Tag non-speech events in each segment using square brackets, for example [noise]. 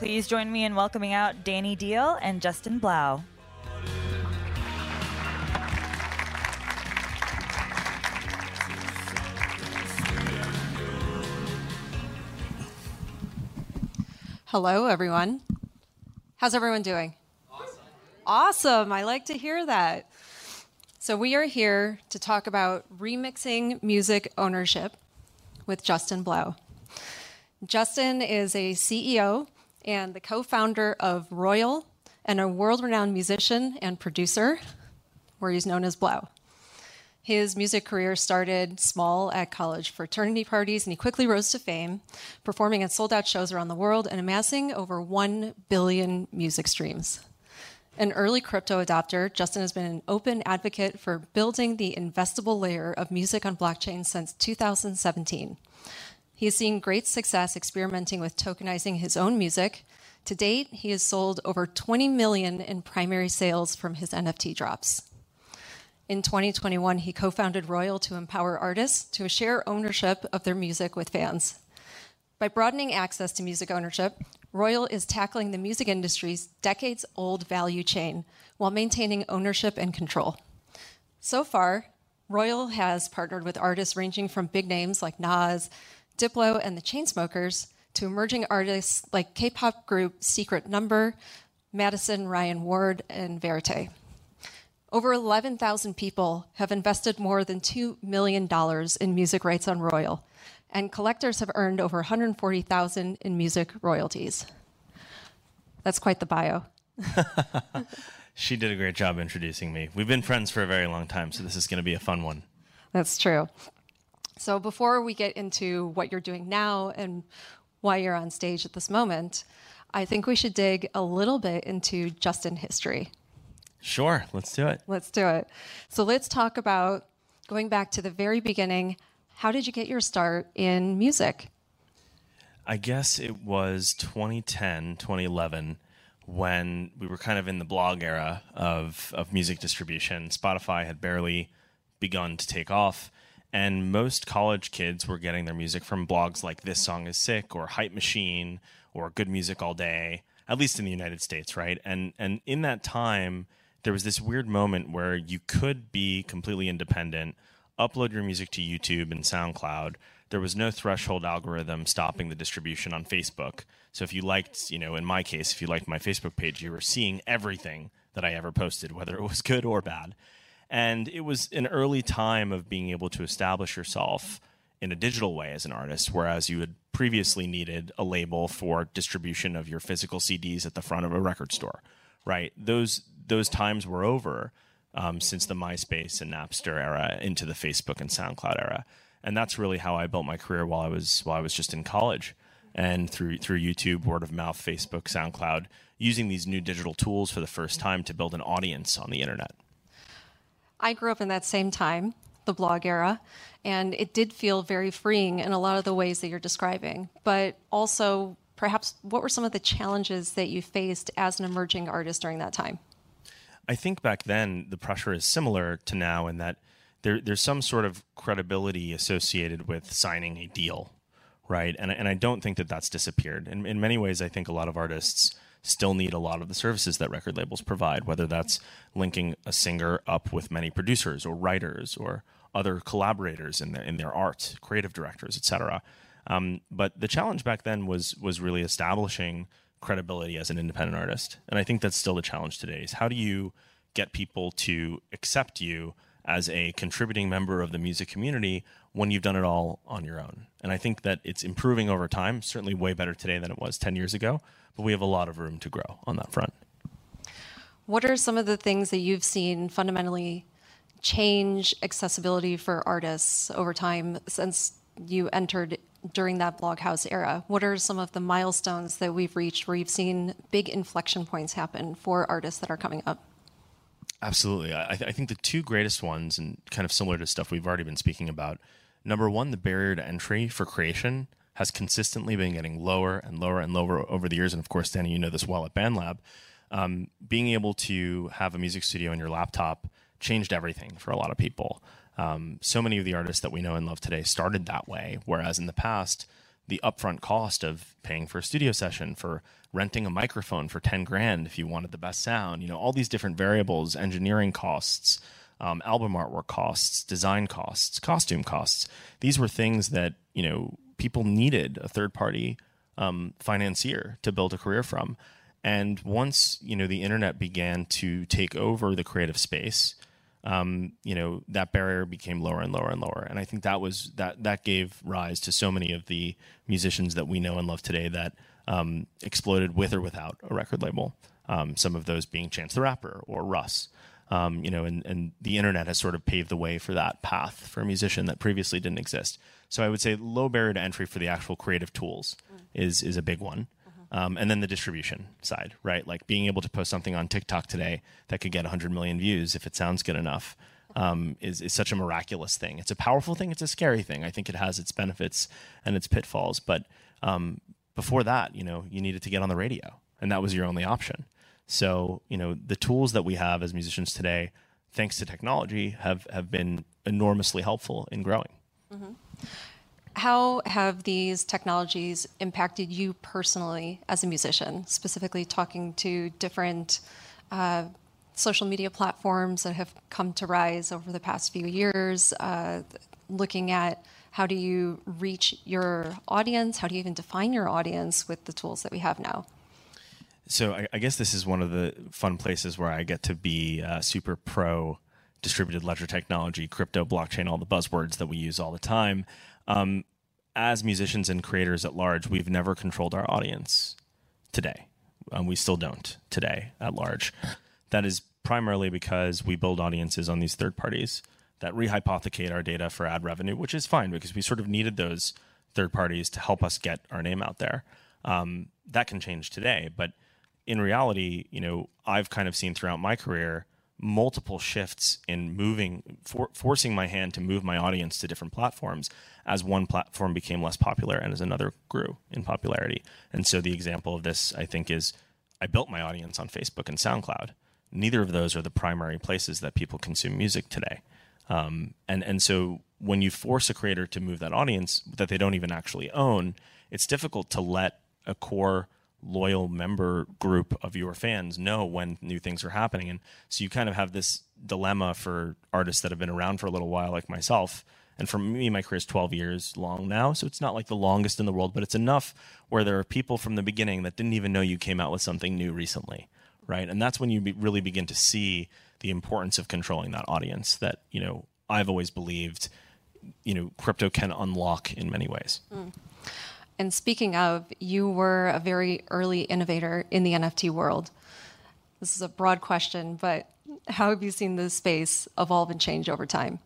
Please join me in welcoming out Danny Deal and Justin Blau. Hello, everyone. How's everyone doing? Awesome. Awesome. I like to hear that. So, we are here to talk about remixing music ownership with Justin Blau. Justin is a CEO and the co founder of Royal and a world renowned musician and producer, where he's known as 3LAU. His music career started small at college fraternity parties, and he quickly rose to fame, performing at sold out shows around the world and amassing over 1 billion music streams. An early crypto adopter, Justin has been an open advocate for building the investable layer of music on blockchain since 2017. He has seen great success experimenting with tokenizing his own music. To date, he has sold over 20 million in primary sales from his NFT drops. In 2021, he co founded Royal to empower artists to share ownership of their music with fans. By broadening access to music ownership, Royal is tackling the music industry's decades old value chain while maintaining ownership and control. So far, Royal has partnered with artists ranging from big names like Nas, Diplo, and the Chainsmokers to emerging artists like K pop group Secret Number, Madison Ryann Ward, and Verite. Over 11,000 people have invested more than $2 million in music rights on Royal, and collectors have earned over 140,000 in music royalties. That's quite the bio. [laughs] she did a great job introducing me. We've been friends for a very long time, so this is going to be a fun one. That's true. So before we get into what you're doing now and why you're on stage at this moment, I think we should dig a little bit into Justin history. Sure, let's do it. Let's do it. So let's talk about going back to the very beginning. How did you get your start in music? I guess it was 2010, 2011 when we were kind of in the blog era of, of music distribution. Spotify had barely begun to take off, and most college kids were getting their music from blogs like This Song Is Sick or Hype Machine or Good Music All Day, at least in the United States, right? And and in that time, there was this weird moment where you could be completely independent, upload your music to YouTube and SoundCloud. There was no threshold algorithm stopping the distribution on Facebook. So if you liked, you know, in my case, if you liked my Facebook page, you were seeing everything that I ever posted, whether it was good or bad. And it was an early time of being able to establish yourself in a digital way as an artist, whereas you had previously needed a label for distribution of your physical CDs at the front of a record store, right? Those those times were over um, since the MySpace and Napster era into the Facebook and SoundCloud era, and that's really how I built my career while I was while I was just in college, and through through YouTube, word of mouth, Facebook, SoundCloud, using these new digital tools for the first time to build an audience on the internet. I grew up in that same time, the blog era, and it did feel very freeing in a lot of the ways that you're describing, but also perhaps what were some of the challenges that you faced as an emerging artist during that time? I think back then the pressure is similar to now in that there, there's some sort of credibility associated with signing a deal, right? And, and I don't think that that's disappeared. In, in many ways, I think a lot of artists still need a lot of the services that record labels provide, whether that's linking a singer up with many producers or writers or other collaborators in their, in their art, creative directors, etc. Um, but the challenge back then was was really establishing credibility as an independent artist. And I think that's still the challenge today is how do you get people to accept you as a contributing member of the music community when you've done it all on your own. And I think that it's improving over time, certainly way better today than it was 10 years ago, but we have a lot of room to grow on that front. What are some of the things that you've seen fundamentally change accessibility for artists over time since you entered during that bloghouse era? What are some of the milestones that we've reached where you've seen big inflection points happen for artists that are coming up? Absolutely. I, th- I, think the two greatest ones, and kind of similar to stuff we've already been speaking about, number one, the barrier to entry for creation has consistently been getting lower and lower and lower over the years. And of course, Danny, you know this well at BandLab. Um, being able to have a music studio on your laptop changed everything for a lot of people. Um, so many of the artists that we know and love today started that way, whereas in the past, the upfront cost of paying for a studio session, for renting a microphone for 10 grand if you wanted the best sound, you know, all these different variables, engineering costs, um, album artwork costs, design costs, costume costs. These were things that, you know, people needed a third party um, financier to build a career from. And once, you know, the internet began to take over the creative space, um, you know that barrier became lower and lower and lower. And i think that was that that gave rise to so many of the musicians that we know and love today that um, exploded with or without a record label um, some of those being chance the rapper or russ. Um, you know and, and the internet has sort of paved the way for that path for a musician that previously didn't exist so i would say low barrier to entry for the actual creative tools mm. is is a big one um, and then the distribution side, right? Like being able to post something on TikTok today that could get 100 million views if it sounds good enough um, is, is such a miraculous thing. It's a powerful thing. It's a scary thing. I think it has its benefits and its pitfalls. But um, before that, you know, you needed to get on the radio, and that was your only option. So, you know, the tools that we have as musicians today, thanks to technology, have have been enormously helpful in growing. Mm-hmm. How have these technologies impacted you personally as a musician, specifically talking to different uh, social media platforms that have come to rise over the past few years, uh, looking at how do you reach your audience? How do you even define your audience with the tools that we have now? So I, I guess this is one of the fun places where I get to be uh, super pro distributed ledger technology, crypto, blockchain, all the buzzwords that we use all the time. Um, as musicians and creators at large, we've never controlled our audience today. Um, we still don't today at large. That is primarily because we build audiences on these third parties that rehypothecate our data for ad revenue, which is fine because we sort of needed those third parties to help us get our name out there. Um, that can change today, but in reality, you know, I've kind of seen throughout my career multiple shifts in moving, for, forcing my hand to move my audience to different platforms as one platform became less popular and as another grew in popularity. And so the example of this, I think, is I built my audience on Facebook and SoundCloud. Neither of those are the primary places that people consume music today. Um, and and so when you force a creator to move that audience that they don't even actually own, it's difficult to let a core loyal member group of your fans know when new things are happening. And so you kind of have this dilemma for artists that have been around for a little while, like myself. And for me, my career is 12 years long now. So it's not like the longest in the world, but it's enough where there are people from the beginning that didn't even know you came out with something new recently. Right. And that's when you be, really begin to see the importance of controlling that audience that, you know, I've always believed, you know, crypto can unlock in many ways. Mm. And speaking of, you were a very early innovator in the NFT world. This is a broad question, but how have you seen this space evolve and change over time?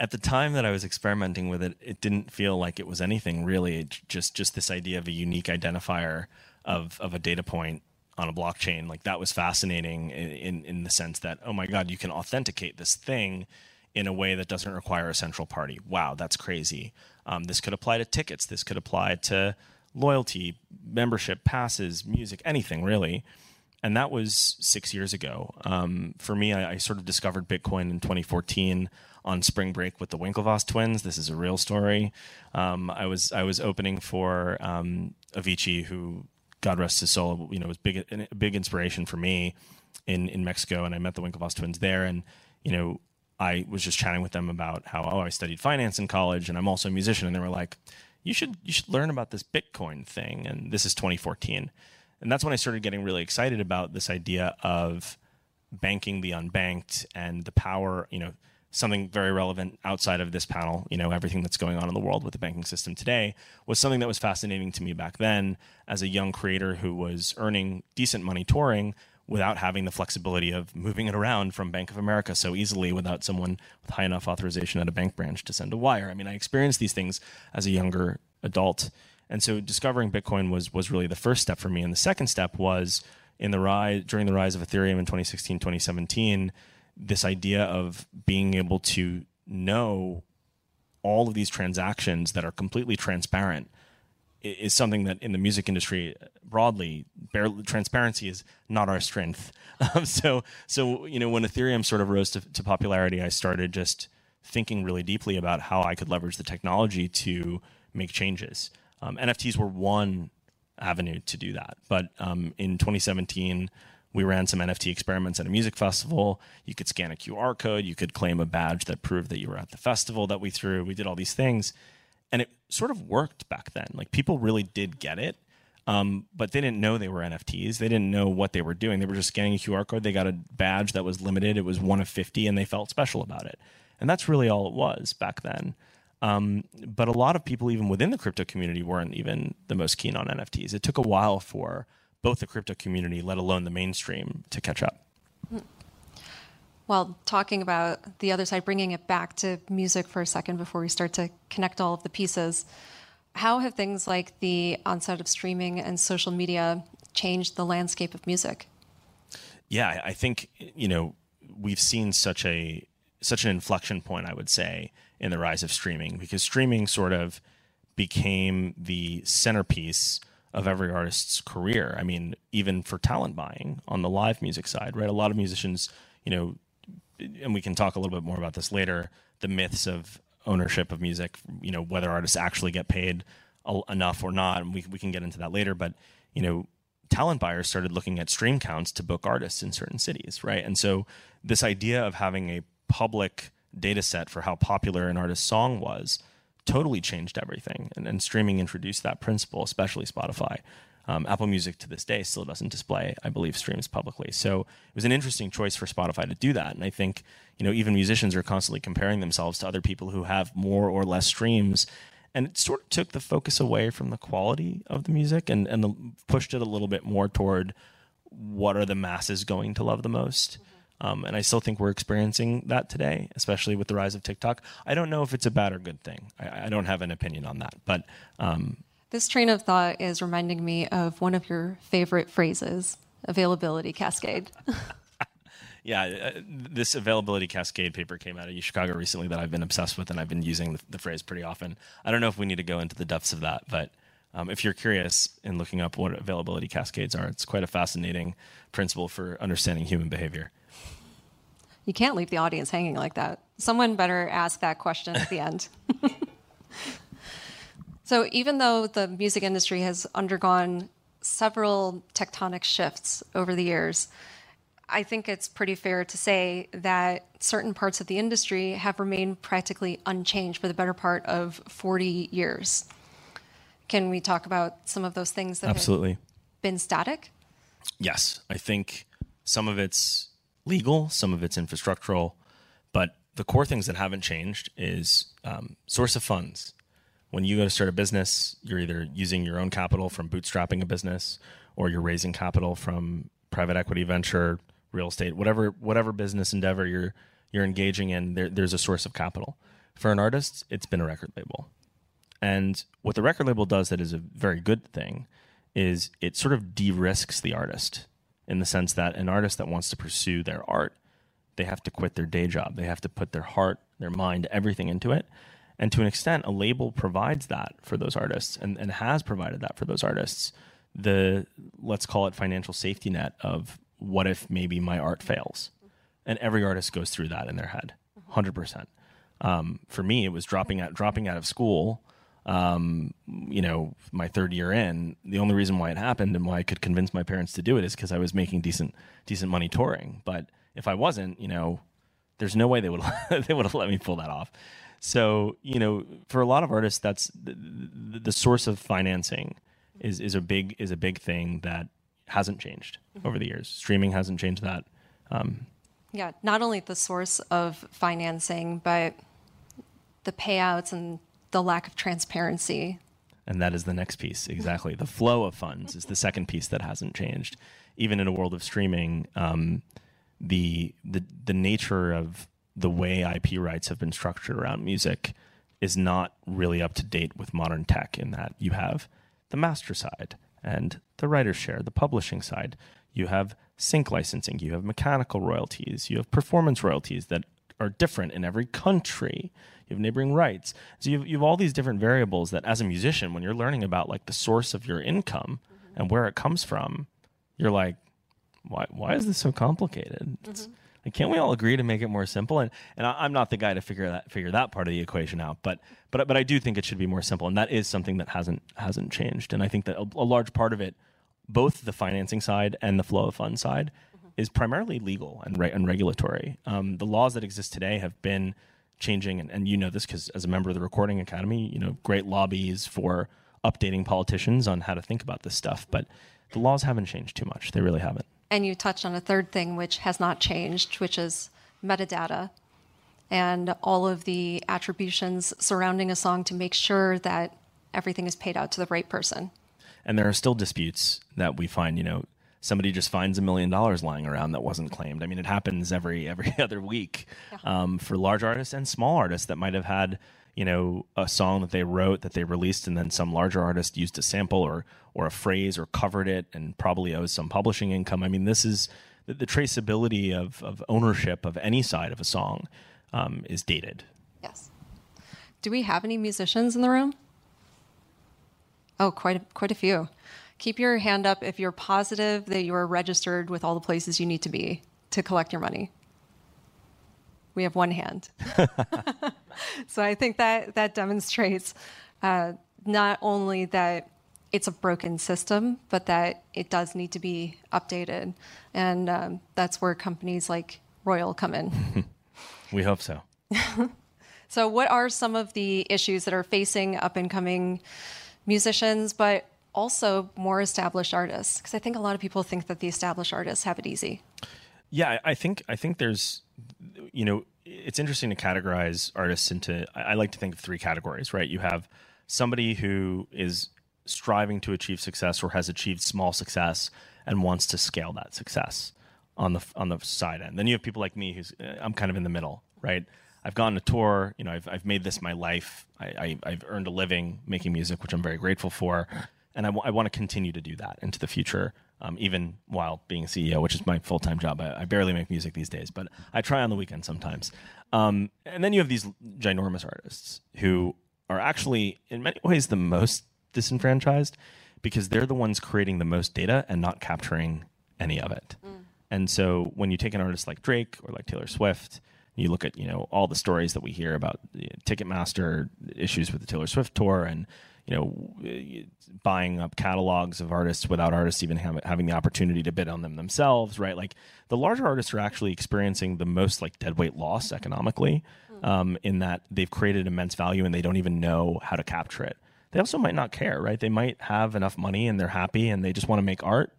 At the time that I was experimenting with it, it didn't feel like it was anything really. It just just this idea of a unique identifier of of a data point on a blockchain, like that was fascinating in, in, in the sense that oh my god, you can authenticate this thing in a way that doesn't require a central party. Wow, that's crazy. Um, this could apply to tickets. This could apply to loyalty, membership, passes, music, anything really. And that was six years ago. Um, for me, I, I, sort of discovered Bitcoin in 2014 on spring break with the Winklevoss twins. This is a real story. Um, I was I was opening for um, Avicii, who God rest his soul, you know, was big a big inspiration for me in in Mexico, and I met the Winklevoss twins there, and you know I was just chatting with them about how oh I studied finance in college and I'm also a musician. And they were like you should you should learn about this Bitcoin thing. And this is 2014 and that's when I started getting really excited about this idea of banking the unbanked and the power you know something very relevant outside of this panel you know everything that's going on in the world with the banking system today was something that was fascinating to me back then. As a young creator who was earning decent money touring without having the flexibility of moving it around from Bank of America so easily without someone with high enough authorization at a bank branch to send a wire. I mean, I experienced these things as a younger adult. And so discovering Bitcoin was was really the first step for me. And the second step was in the rise during the rise of Ethereum in 2016, 2017, this idea of being able to know all of these transactions that are completely transparent is something that in the music industry broadly, bare, transparency is not our strength. [laughs] Um, so, so you know, when Ethereum sort of rose to, to, popularity, I started just thinking really deeply about how I could leverage the technology to make changes. Um, NFTs were one avenue to do that. But um, in 2017, we ran some NFT experiments at a music festival. You could scan a QR code, you could claim a badge that proved that you were at the festival that we threw. We did all these things. And it sort of worked back then. Like people really did get it. Um, but they didn't know they were NFTs. They didn't know what they were doing. They were just scanning a QR code. They got a badge that was limited. It was one of 50, and they felt special about it. And that's really all it was back then. Um, but a lot of people, even within the crypto community, weren't even the most keen on NFTs. It took a while for both the crypto community, let alone the mainstream, to catch up. Well, talking about the other side, bringing it back to music for a second before we start to connect all of the pieces, how have things like the onset of streaming and social media changed the landscape of music? Yeah, I think you know we've seen such a such an inflection point, I would say, in the rise of streaming because streaming sort of became the centerpiece of every artist's career. I mean, even for talent buying on the live music side, right? A lot of musicians, you know, and we can talk a little bit more about this later, the myths of ownership of music, you know, whether artists actually get paid enough or not. And we, we can get into that later. But, you know, talent buyers started looking at stream counts to book artists in certain cities, right? And so this idea of having a public data set for how popular an artist's song was totally changed everything. And, and streaming introduced that principle, especially Spotify. Um, Apple Music to this day still doesn't display, I believe, streams publicly. So it was an interesting choice for Spotify to do that. And I think, you know, even musicians are constantly comparing themselves to other people who have more or less streams. And it sort of took the focus away from the quality of the music and, and the, pushed it a little bit more toward what are the masses going to love the most. Um, and I still think we're experiencing that today, especially with the rise of TikTok. I don't know if it's a bad or good thing. I, I don't have an opinion on that. But um, this train of thought is reminding me of one of your favorite phrases availability cascade. [laughs] yeah, uh, this availability cascade paper came out of Chicago recently that I've been obsessed with, and I've been using the, the phrase pretty often. I don't know if we need to go into the depths of that, but um, if you're curious in looking up what availability cascades are, it's quite a fascinating principle for understanding human behavior. You can't leave the audience hanging like that. Someone better ask that question at the end. [laughs] so, even though the music industry has undergone several tectonic shifts over the years, I think it's pretty fair to say that certain parts of the industry have remained practically unchanged for the better part of 40 years. Can we talk about some of those things that Absolutely. have been static? Yes. I think some of it's legal, some of it's infrastructural, but the core things that haven't changed is um, source of funds. When you go to start a business, you're either using your own capital from bootstrapping a business, or you're raising capital from private equity, venture, real estate, whatever whatever business endeavor you're you're engaging in. There, there's a source of capital. For an artist, it's been a record label, and what the record label does that is a very good thing is it sort of de-risks the artist in the sense that an artist that wants to pursue their art, they have to quit their day job. They have to put their heart, their mind, everything into it. And to an extent, a label provides that for those artists and, and has provided that for those artists. The, let's call it financial safety net of what if maybe my art fails? And every artist goes through that in their head, 100%. Um, for me, it was dropping out, dropping out of school um, you know, my third year in, the only reason why it happened and why I could convince my parents to do it is because I was making decent decent money touring. But if I wasn't, you know, there's no way they would [laughs] they would have let me pull that off. So you know, for a lot of artists, that's the, the, source of financing is is a big is a big thing that hasn't changed mm-hmm. over the years. Streaming hasn't changed that. Um, yeah, not only the source of financing, but the payouts and the lack of transparency. And that is the next piece, exactly. the flow of funds is the second piece that hasn't changed. Even in a world of streaming, um, the, the the nature of the way IP rights have been structured around music is not really up to date with modern tech. In that you have the master side and the writer's share, the publishing side. You have sync licensing, you have mechanical royalties, you have performance royalties that are different in every country you have neighboring rights. So you have, you have all these different variables that, as a musician, when you're learning about like the source of your income mm-hmm. and where it comes from, you're like, why why is this so complicated? Mm-hmm. Like, can't we all agree to make it more simple? And and I, am not the guy to figure that figure that part of the equation out, but but but I do think it should be more simple, and that is something that hasn't hasn't changed. And I think that a, a large part of it, both the financing side and the flow of funds side, mm-hmm. is primarily legal and re- and regulatory. Um, the laws that exist today have been changing, and, and you know this because as a member of the Recording Academy, you know great lobbies for updating politicians on how to think about this stuff, but the laws haven't changed too much. They really haven't. And you touched on a third thing which has not changed, which is metadata and all of the attributions surrounding a song to make sure that everything is paid out to the right person. And there are still disputes that we find, you know, somebody just finds a million dollars lying around that wasn't claimed. I mean, it happens every every [laughs] other week yeah. um, for large artists and small artists that might have had you know a song that they wrote that they released and then some larger artist used a sample or or a phrase or covered it and probably owes some publishing income. I mean this is the, the traceability of, of ownership of any side of a song um, is dated. Yes. Do we have any musicians in the room? Oh quite a, quite a few. Keep your hand up if you're positive that you are registered with all the places you need to be to collect your money we have one hand. [laughs] so I think that that demonstrates uh, not only that it's a broken system, but that it does need to be updated, and um, that's where companies like Royal come in. [laughs] we hope so. [laughs] so, what are some of the issues that are facing up and coming musicians, but also more established artists? Because I think a lot of people think that the established artists have it easy. Yeah, I think I think there's you know, it's interesting to categorize artists into, I like to think of three categories, right? You have somebody who is striving to achieve success or has achieved small success and wants to scale that success on the on the side end. Then you have people like me who's uh, I'm kind of in the middle, right? I've gone to tour, you know, I've I've made this my life. I, I have earned a living making music, which I'm very grateful for, and I, w- I want to continue to do that into the future um, even while being a CEO, which is my full time job. I, I, barely make music these days, but I try on the weekend sometimes. Um, and then you have these ginormous artists who are actually, in many ways, the most disenfranchised because they're the ones creating the most data and not capturing any of it. Mm. And so when you take an artist like Drake or like Taylor Swift, you look at you know all the stories that we hear about you know, Ticketmaster issues with the Taylor Swift tour and you know, buying up catalogs of artists without artists even have, having the opportunity to bid on them themselves, right? Like the larger artists are actually experiencing the most like deadweight loss economically, hmm. um, in that they've created immense value and they don't even know how to capture it. They also might not care, right? They might have enough money and they're happy and they just want to make art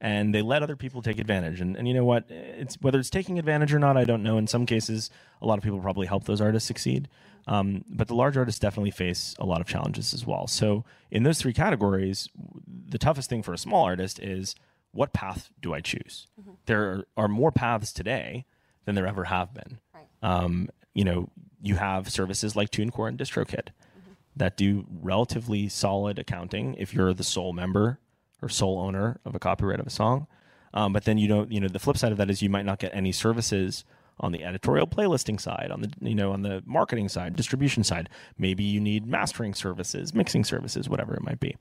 and they let other people take advantage. And, and you know what? It's whether it's taking advantage or not, I don't know. In some cases, a lot of people probably help those artists succeed. Um, but the large artists definitely face a lot of challenges as well. So in those three categories, the toughest thing for a small artist is what path do I choose? Mm-hmm. There are more paths today than there ever have been. Right. Um, you know, you have services like TuneCore and DistroKid mm-hmm. that do relatively solid accounting if you're the sole member or sole owner of a copyright of a song. Um, but then you don't, you know, the flip side of that is you might not get any services on the editorial playlisting side, on the you know on the marketing side, distribution side. Maybe you need mastering services, mixing services, whatever it might be.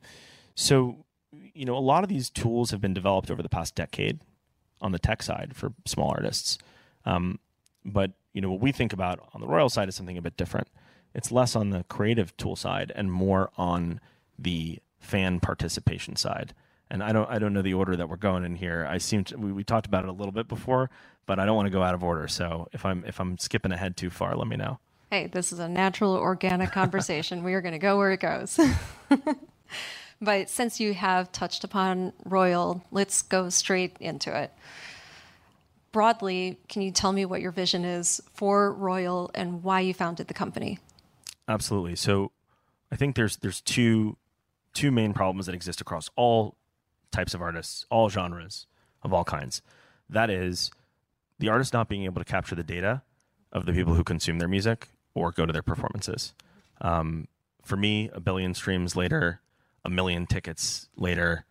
So, you know, a lot of these tools have been developed over the past decade on the tech side for small artists. Um, but you know, what we think about on the royal side is something a bit different. It's less on the creative tool side and more on the fan participation side and I don't I don't know the order that we're going in here. I seem to, we, we talked about it a little bit before, but I don't want to go out of order. So if I'm if I'm skipping ahead too far, let me know. Hey, this is a natural, organic conversation. we are going to go where it goes. [laughs] but since you have touched upon Royal, let's go straight into it. Broadly, can you tell me what your vision is for Royal and why you founded the company? Absolutely. So, I think there's there's two two main problems that exist across all types of artists, all genres of all kinds. That is the artist not being able to capture the data of the people who consume their music or go to their performances. Um, for me, a billion streams later, a million tickets later,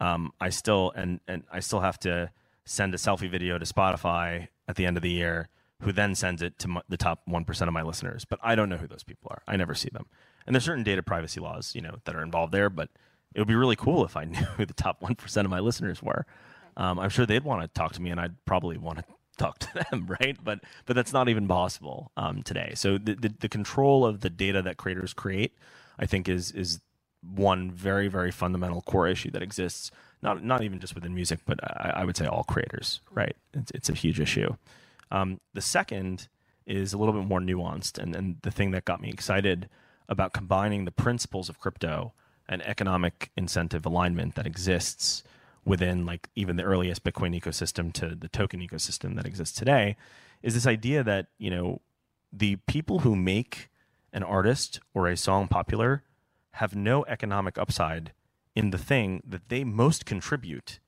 um, I still and and I still have to send a selfie video to Spotify at the end of the year, who then sends it to the top one percent of my listeners. But I don't know who those people are. I never see them. And there's certain data privacy laws, you know, that are involved there. But it would be really cool if I [laughs] knew who the top one percent of my listeners were. Um, I'm sure they'd want to talk to me, and I'd probably want to [laughs] talk to them, [laughs] right? But but that's not even possible um, today. So the, the, the control of the data that creators create, I think, is is one very very fundamental core issue that exists. Not not even just within music, but I, I would say all creators, right? It's, it's a huge issue. Um, the second is a little bit more nuanced, and and the thing that got me excited about combining the principles of crypto and economic incentive alignment that exists within like even the earliest Bitcoin ecosystem to the token ecosystem that exists today is this idea that, you know, the people who make an artist or a song popular have no economic upside in the thing that they most contribute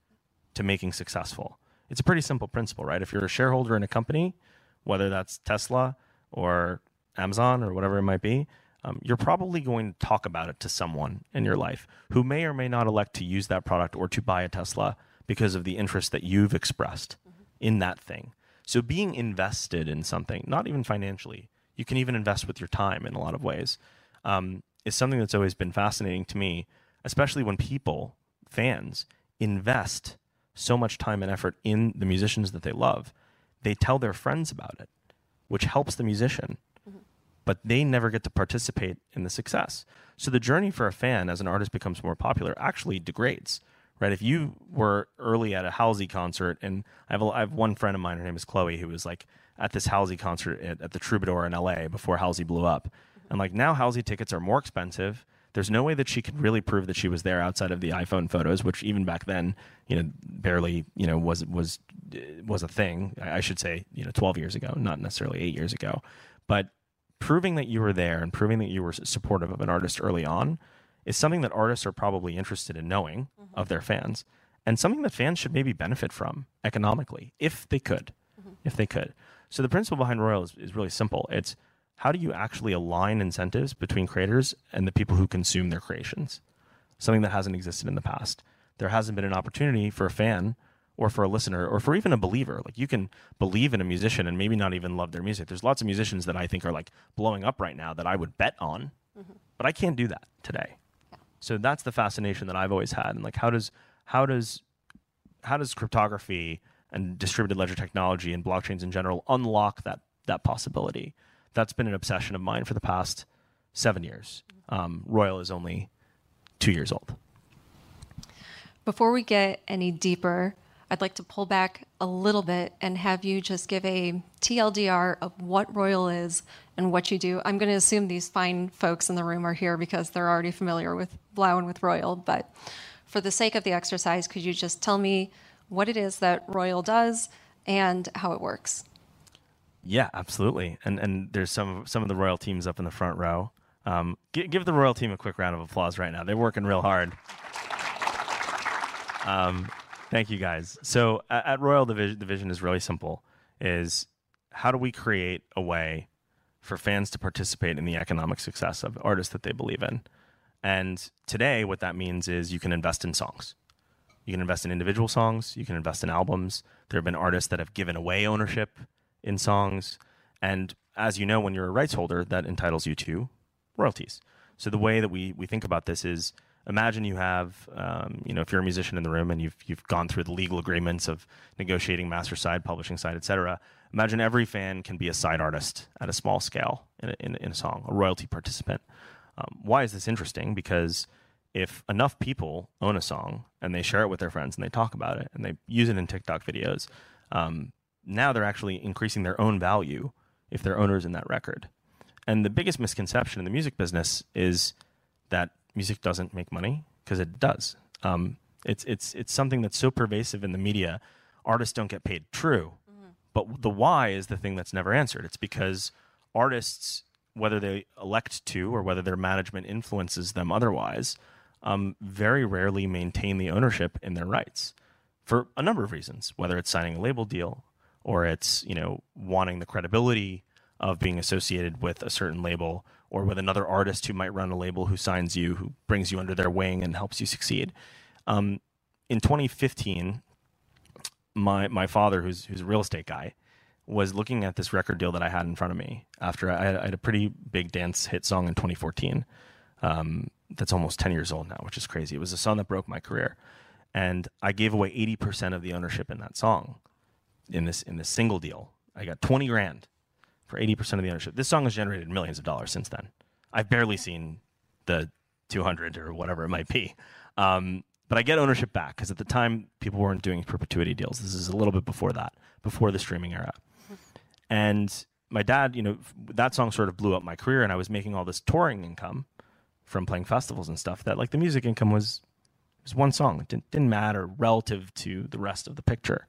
to making successful. It's a pretty simple principle, right? If you're a shareholder in a company, whether that's Tesla or Amazon or whatever it might be, um, you're probably going to talk about it to someone in your life who may or may not elect to use that product or to buy a Tesla because of the interest that you've expressed mm-hmm. in that thing. So being invested in something, not even financially, you can even invest with your time in a lot of ways, um, is something that's always been fascinating to me, especially when people, fans, invest so much time and effort in the musicians that they love. They tell their friends about it, which helps the musician but they never get to participate in the success. So the journey for a fan as an artist becomes more popular actually degrades. Right? If you were early at a Halsey concert, and I have, a, I have one friend of mine, her name is Chloe, who was like at this Halsey concert at, at the Troubadour in LA before Halsey blew up. And like now, Halsey tickets are more expensive. There's no way that she could really prove that she was there outside of the iPhone photos, which even back then, you know, barely, you know, was was was a thing. I should say, you know, 12 years ago, not necessarily eight years ago. But proving that you were there and proving that you were supportive of an artist early on is something that artists are probably interested in knowing mm-hmm. of their fans and something that fans should maybe benefit from economically if they could mm-hmm. if they could so the principle behind royal is, is really simple it's how do you actually align incentives between creators and the people who consume their creations something that hasn't existed in the past there hasn't been an opportunity for a fan or for a listener or for even a believer. Like you can believe in a musician and maybe not even love their music. There's lots of musicians that I think are like blowing up right now that I would bet on, mm-hmm. but I can't do that today. Yeah. So that's the fascination that I've always had. And like, how does how does how does cryptography and distributed ledger technology and blockchains in general unlock that that possibility? That's been an obsession of mine for the past seven years. Mm-hmm. Um, Royal is only two years old. Before we get any deeper, I'd like to pull back a little bit and have you just give a TLDR of what Royal is and what you do. I'm going to assume these fine folks in the room are here because they're already familiar with 3LAU and with Royal, but for the sake of the exercise, could you just tell me what it is that Royal does and how it works? Yeah, absolutely. And and there's some some of the Royal teams up in the front row. Um, give, give the Royal team a quick round of applause right now. They're working real hard. Um, Thank you, guys. So at Royal, the vision, the vision is really simple: is how do we create a way for fans to participate in the economic success of artists that they believe in? And today, what that means is you can invest in songs. You can invest in individual songs. You can invest in albums. There have been artists that have given away ownership in songs. And as you know, when you're a rights holder, that entitles you to royalties. So the way that we, we think about this is imagine you have, um, you know, if you're a musician in the room and you've you've gone through the legal agreements of negotiating master side, publishing side, etc. Imagine every fan can be a side artist at a small scale in a, in, in a song, a royalty participant. Um, why is this interesting? Because if enough people own a song and they share it with their friends and they talk about it and they use it in TikTok videos, um, now they're actually increasing their own value if they're owners in that record. And the biggest misconception in the music business is that music doesn't make money because it does. Um, it's it's it's something that's so pervasive in the media. Artists don't get paid. True, mm-hmm. but the why is the thing that's never answered. It's because artists, whether they elect to or whether their management influences them otherwise, um, very rarely maintain the ownership in their rights for a number of reasons. Whether it's signing a label deal or it's you know wanting the credibility of being associated with a certain label or with another artist who might run a label who signs you, who brings you under their wing and helps you succeed. Um, in 2015, my my father, who's who's a real estate guy, was looking at this record deal that I had in front of me after I had, I had a pretty big dance hit song in 2014. Um, that's almost 10 years old now, which is crazy. It was a song that broke my career, and I gave away 80% of the ownership in that song in this in this single deal. I got 20 grand for 80% of the ownership. This song has generated millions of dollars since then. I've barely seen the 200 or whatever it might be. Um, but I get ownership back because at the time people weren't doing perpetuity deals. This is a little bit before that, before the streaming era. And my dad, you know, that song sort of blew up my career, and I was making all this touring income from playing festivals and stuff. That like the music income was was one song. It didn't, didn't matter relative to the rest of the picture.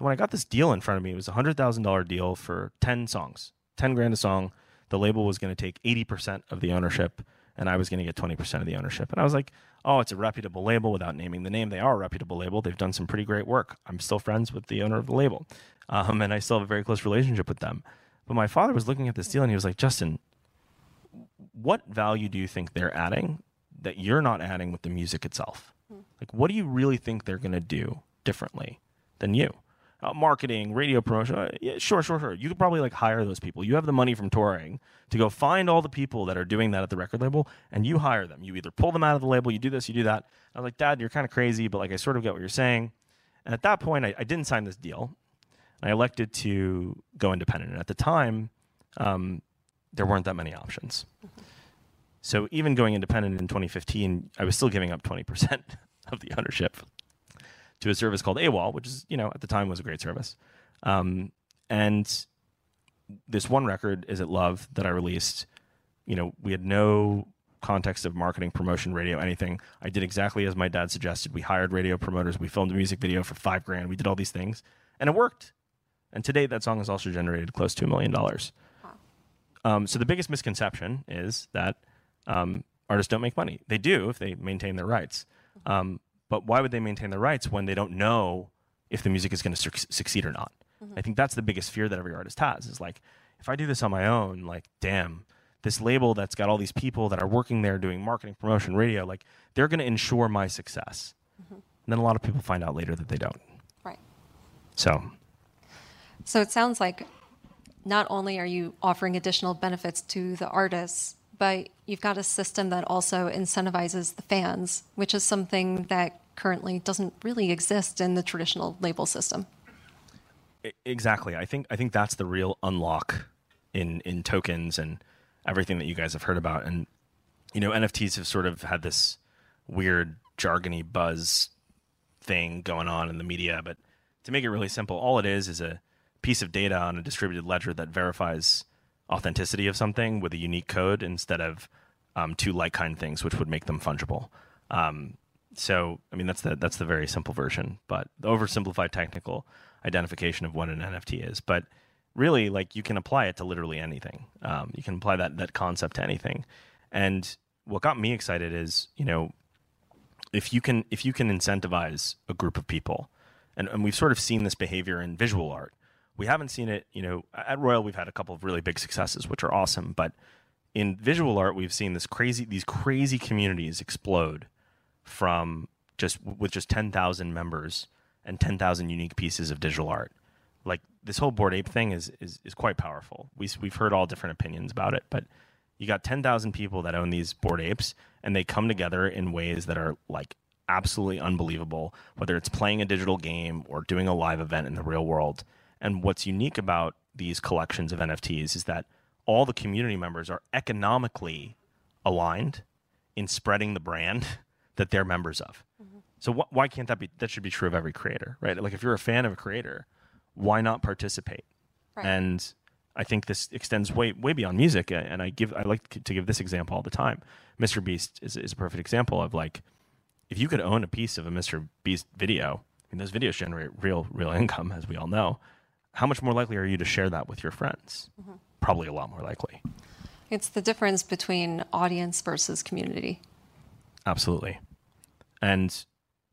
When I got this deal in front of me, it was a hundred thousand dollar deal for ten songs, ten grand a song. The label was going to take eighty percent of the ownership, and I was going to get twenty percent of the ownership. And I was like, "Oh, it's a reputable label." Without naming the name, they are a reputable label. They've done some pretty great work. I'm still friends with the owner of the label, um, and I still have a very close relationship with them. But my father was looking at this deal, and he was like, "Justin, what value do you think they're adding that you're not adding with the music itself? Like, what do you really think they're going to do differently than you? Uh, marketing, radio promotion, uh, yeah, sure, sure, sure. You could probably like hire those people. You have the money from touring to go find all the people that are doing that at the record label, and you hire them. You either pull them out of the label, you do this, you do that. I was like, Dad, you're kind of crazy, but like I sort of get what you're saying. And at that point, I, I didn't sign this deal. I elected to go independent. And at the time, um, there weren't that many options. So even going independent in 2015, I was still giving up 20% [laughs] of the ownership to a service called AWAL, which is, you know, at the time was a great service. Um, and this one record, Is It Love, that I released, you know, we had no context of marketing, promotion, radio, anything. I did exactly as my dad suggested. We hired radio promoters. We filmed a music video for five grand. We did all these things, and it worked. And today, that song has also generated close to a million dollars. Um, so the biggest misconception is that um, artists don't make money. They do if they maintain their rights. Um, but why would they maintain their rights when they don't know if the music is going to su- succeed or not? Mm-hmm. I think that's the biggest fear that every artist has is like, if I do this on my own, like, damn, this label that's got all these people that are working there doing marketing, promotion, radio, like, they're going to ensure my success. Mm-hmm. And then a lot of people find out later that they don't. Right. So, So it sounds like not only are you offering additional benefits to the artists, but you've got a system that also incentivizes the fans, which is something that currently doesn't really exist in the traditional label system. Exactly. I think I think that's the real unlock in in tokens and everything that you guys have heard about. And you know, NFTs have sort of had this weird jargony buzz thing going on in the media. But to make it really simple, all it is is a piece of data on a distributed ledger that verifies authenticity of something with a unique code instead of um, two like kind things, which would make them fungible. Um, so, I mean, that's the that's the very simple version, but the oversimplified technical identification of what an NFT is. But really, like you can apply it to literally anything. Um, you can apply that that concept to anything. And what got me excited is, you know, if you can if you can incentivize a group of people, and, and we've sort of seen this behavior in visual art. We haven't seen it, you know, at Royal we've had a couple of really big successes, which are awesome, but in visual art we've seen this crazy these crazy communities explode from just with just 10,000 members and 10,000 unique pieces of digital art. Like this whole Bored Ape thing is is is quite powerful. We we've heard all different opinions about it, but you got 10,000 people that own these Bored Apes and they come together in ways that are like absolutely unbelievable, whether it's playing a digital game or doing a live event in the real world. And what's unique about these collections of NFTs is that all the community members are economically aligned in spreading the brand [laughs] that they're members of. Mm-hmm. So wh- why can't that be? That should be true of every creator, right? Like if you're a fan of a creator, why not participate? Right. And I think this extends way way beyond music. And I give I like to give this example all the time. Mr. Beast is is a perfect example of like if you could own a piece of a Mr. Beast video, I mean those videos generate real real [laughs] income, as we all know. How much more likely are you to share that with your friends? Mm-hmm. Probably a lot more likely. It's the difference between audience versus community. Absolutely. And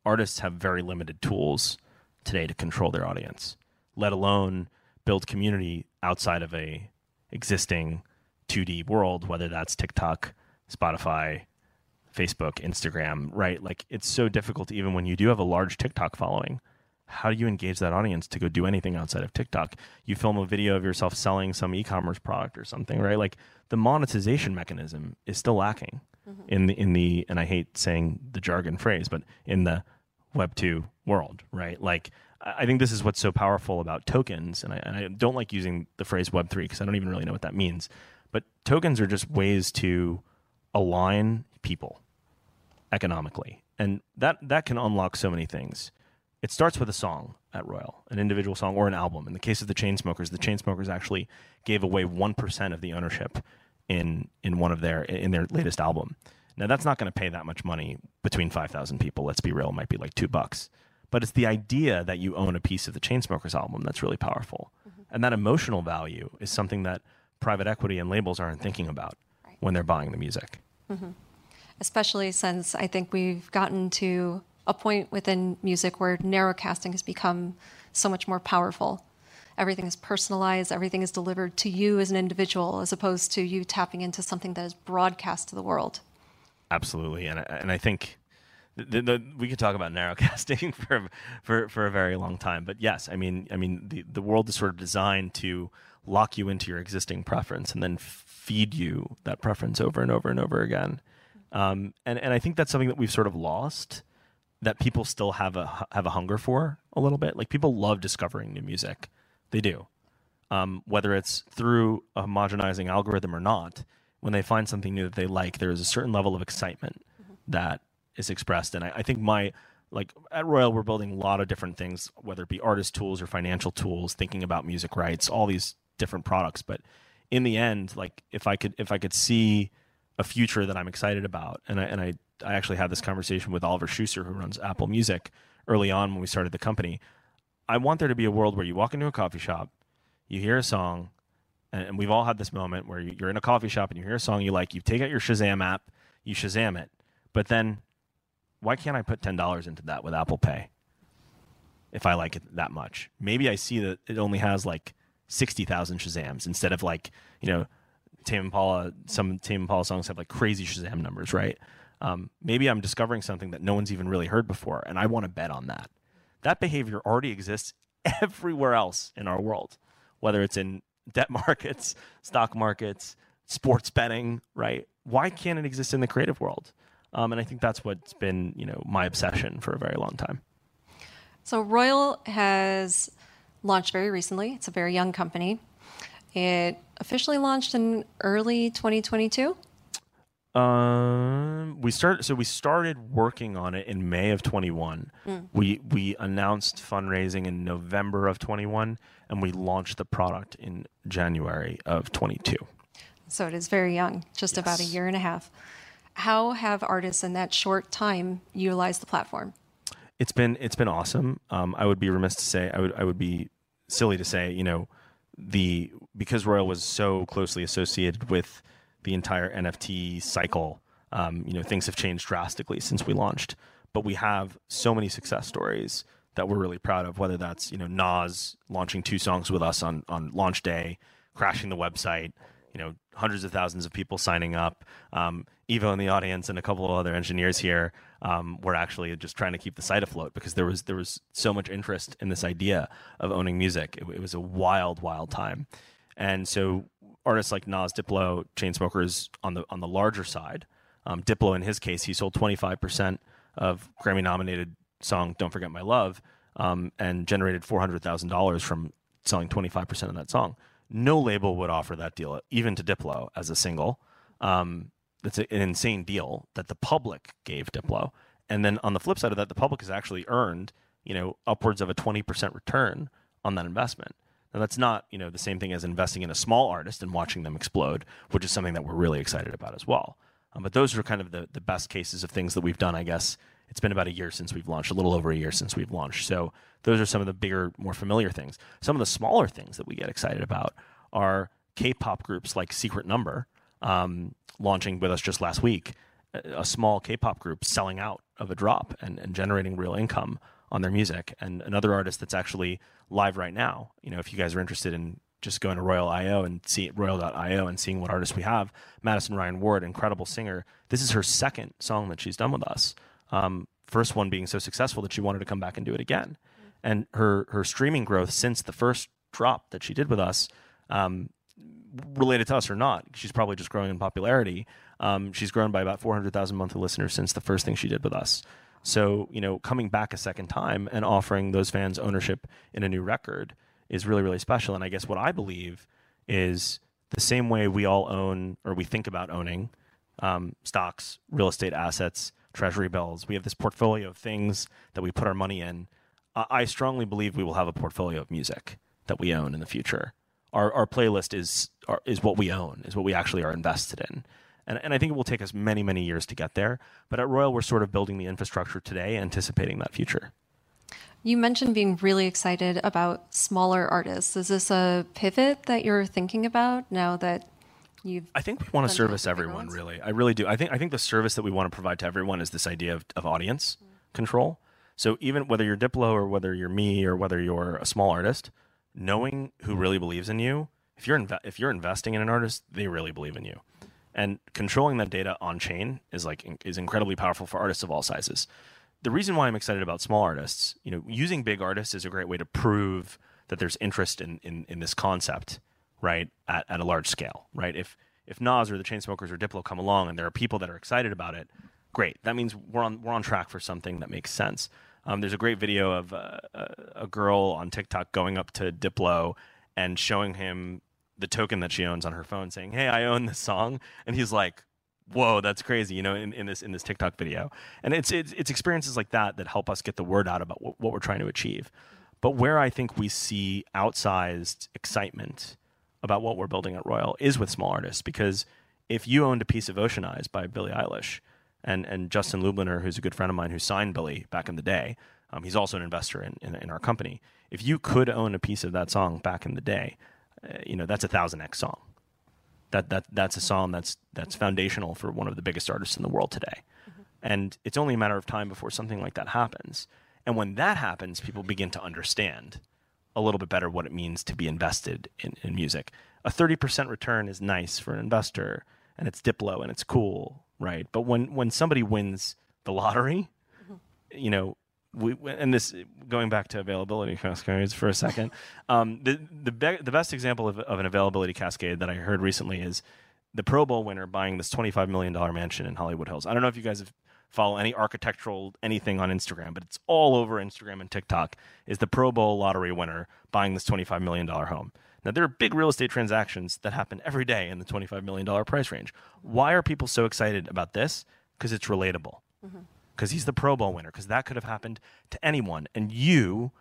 artists have very limited tools today to control their audience, let alone build community outside of a existing 2D world, whether that's TikTok, Spotify, Facebook, Instagram, right? Like it's so difficult even when you do have a large TikTok following. How do you engage that audience to go do anything outside of TikTok? You film a video of yourself selling some e-commerce product or something, right? Like the monetization mechanism is still lacking mm-hmm. in the in the and I hate saying the jargon phrase, but in the Web two world, right? Like I think this is what's so powerful about tokens, and I, and I don't like using the phrase Web three because I don't even really know what that means. But tokens are just ways to align people economically, and that that can unlock so many things. It starts with a song at Royal, an individual song or an album. In the case of the Chainsmokers, the Chainsmokers actually gave away one percent of the ownership in in one of their in their latest album. Now that's not going to pay that much money between five thousand people. Let's be real, it might be like two bucks. But it's the idea that you own a piece of the Chainsmokers album that's really powerful, mm-hmm. and that emotional value is something that private equity and labels aren't thinking about right. when they're buying the music. Mm-hmm. Especially since I think we've gotten to a point within music where narrowcasting has become so much more powerful. Everything is personalized, everything is delivered to you as an individual, as opposed to you tapping into something that is broadcast to the world. Absolutely, and I, and I think the, the, we could talk about [laughs] narrowcasting for for for a very long time. But yes, I mean, I mean, the the world is sort of designed to lock you into your existing preference and then feed you that preference over and over and over again. Um, and and I think that's something that we've sort of lost. That people still have a have a hunger for a little bit. Like people love discovering new music, they do. Um, whether it's through a homogenizing algorithm or not, when they find something new that they like, there is a certain level of excitement mm-hmm. that is expressed. And I, I, think my like at Royal, we're building a lot of different things, whether it be artist tools or financial tools, thinking about music rights, all these different products. But in the end, like if I could if I could see a future that I'm excited about, and I and I I actually had this conversation with Oliver Schusser, who runs Apple Music, early on when we started the company. I want there to be a world where you walk into a coffee shop, you hear a song, and, we've all had this moment where you're in a coffee shop and you hear a song you like, you take out your Shazam app, you Shazam it, but then why can't I put ten dollars into that with Apple Pay? If I like it that much, maybe I see that it only has like sixty thousand Shazams instead of like you know Tame Impala. Some Tame Impala songs have like crazy Shazam numbers, right? Um, maybe I'm discovering something that no one's even really heard before, and I want to bet on that. That behavior already exists [laughs] everywhere else in our world, whether it's in debt [laughs] markets, stock markets, sports betting, right? Why can't it exist in the creative world? Um, and I think that's what's been, you know, my obsession for a very long time. So Royal has launched very recently. It's a very young company. It officially launched in early 2022. Um, we started. So we started working on it in May of 21. Mm. We we announced fundraising in November of 21, and we launched the product in January of 22. So it is very young, just yes. about a year and a half. How have artists in that short time utilized the platform? It's been it's been awesome. Um, I would be remiss to say I would I would be silly to say you know the because Royal was so closely associated with the entire NFT cycle. Um, you know, things have changed drastically since we launched, but we have so many success stories that we're really proud of. Whether that's you know Nas launching two songs with us on on launch day, crashing the website, you know, hundreds of thousands of people signing up. Um, Evo in the audience and a couple of other engineers here um, were actually just trying to keep the site afloat because there was there was so much interest in this idea of owning music. It, it was a wild, wild time, and so artists like Nas, Diplo, Chainsmokers on the on the larger side. Um, Diplo, in his case, he sold 25% of Grammy nominated song "Don't Forget My Love" um, and generated $400,000 from selling 25% of that song. No label would offer that deal, even to Diplo, as a single. Um, that's an insane deal that the public gave Diplo. And then on the flip side of that, the public has actually earned, you know, upwards of a 20% return on that investment. Now that's not, you know, the same thing as investing in a small artist and watching them explode, which is something that we're really excited about as well. Um, but those are kind of the, the best cases of things that we've done, I guess. It's been about a year since we've launched, a little over a year since we've launched. So those are some of the bigger, more familiar things. Some of the smaller things that we get excited about are K-pop groups like Secret Number, um, launching with us just last week, a small K-pop group selling out of a drop and, and generating real income on their music. And another artist that's actually live right now. You know, if you guys are interested in just going to Royal.io and see Royal.io and seeing what artists we have, Madison Ryann Ward, incredible singer. This is her second song that she's done with us. Um, first one being so successful that she wanted to come back and do it again. And her her streaming growth since the first drop that she did with us um, related to us or not, she's probably just growing in popularity. Um, she's grown by about 400,000 monthly listeners since the first thing she did with us. So, you know, coming back a second time and offering those fans ownership in a new record is really, really special. And I guess what I believe is the same way we all own or we think about owning um, stocks, real estate assets, treasury bills. We have this portfolio of things that we put our money in. I strongly believe we will have a portfolio of music that we own in the future. Our, our playlist is our, is what we own, is what we actually are invested in. And, and I think it will take us many, many years to get there. But at Royal, we're sort of building the infrastructure today, anticipating that future. You mentioned being really excited about smaller artists. Is this a pivot that you're thinking about now that you've? I think we want to service everyone. Really, I really do. I think I think the service that we want to provide to everyone is this idea of, of audience mm. control. So even whether you're Diplo or whether you're me or whether you're a small artist, knowing who really believes in you, if you're inve- if you're investing in an artist, they really believe in you and controlling that data on chain is like is incredibly powerful for artists of all sizes. The reason why I'm excited about small artists, you know, using big artists is a great way to prove that there's interest in in, in this concept, right, at, at a large scale, right? If if Nas or the Chainsmokers or Diplo come along and there are people that are excited about it, great. That means we're on we're on track for something that makes sense. Um, there's a great video of uh, a girl on TikTok going up to Diplo and showing him the token that she owns on her phone saying, "Hey, I own this song," and he's like, "Whoa, that's crazy!" You know, in, in this in this TikTok video, and it's, it's it's experiences like that that help us get the word out about what, what we're trying to achieve. But where I think we see outsized excitement about what we're building at Royal is with small artists because if you owned a piece of Ocean Eyes by Billie Eilish, and and Justin Lubliner, who's a good friend of mine who signed Billie back in the day, um, he's also an investor in, in, in our company. If you could own a piece of that song back in the day, uh, you know that's a thousand X song. That that that's a song that's that's foundational for one of the biggest artists in the world today. Mm-hmm. And it's only a matter of time before something like that happens. And when that happens, people begin to understand a little bit better what it means to be invested in, in music. A 30% return is nice for an investor and it's Diplo and it's cool, right? But when, when somebody wins the lottery, mm-hmm. you know, we, and this going back to availability cascades for a second. [laughs] Um, the the, be, the best example of, of an availability cascade that I heard recently is the Powerball winner buying this twenty five million dollar mansion in Hollywood Hills. I don't know if you guys have follow any architectural anything on Instagram, but it's all over Instagram and TikTok. Is the Powerball lottery winner buying this twenty five million dollar home? Now there are big real estate transactions that happen every day in the twenty five million dollar price range. Why are people so excited about this? Because it's relatable. Mm-hmm because he's the Powerball winner, because that could have happened to anyone. And you,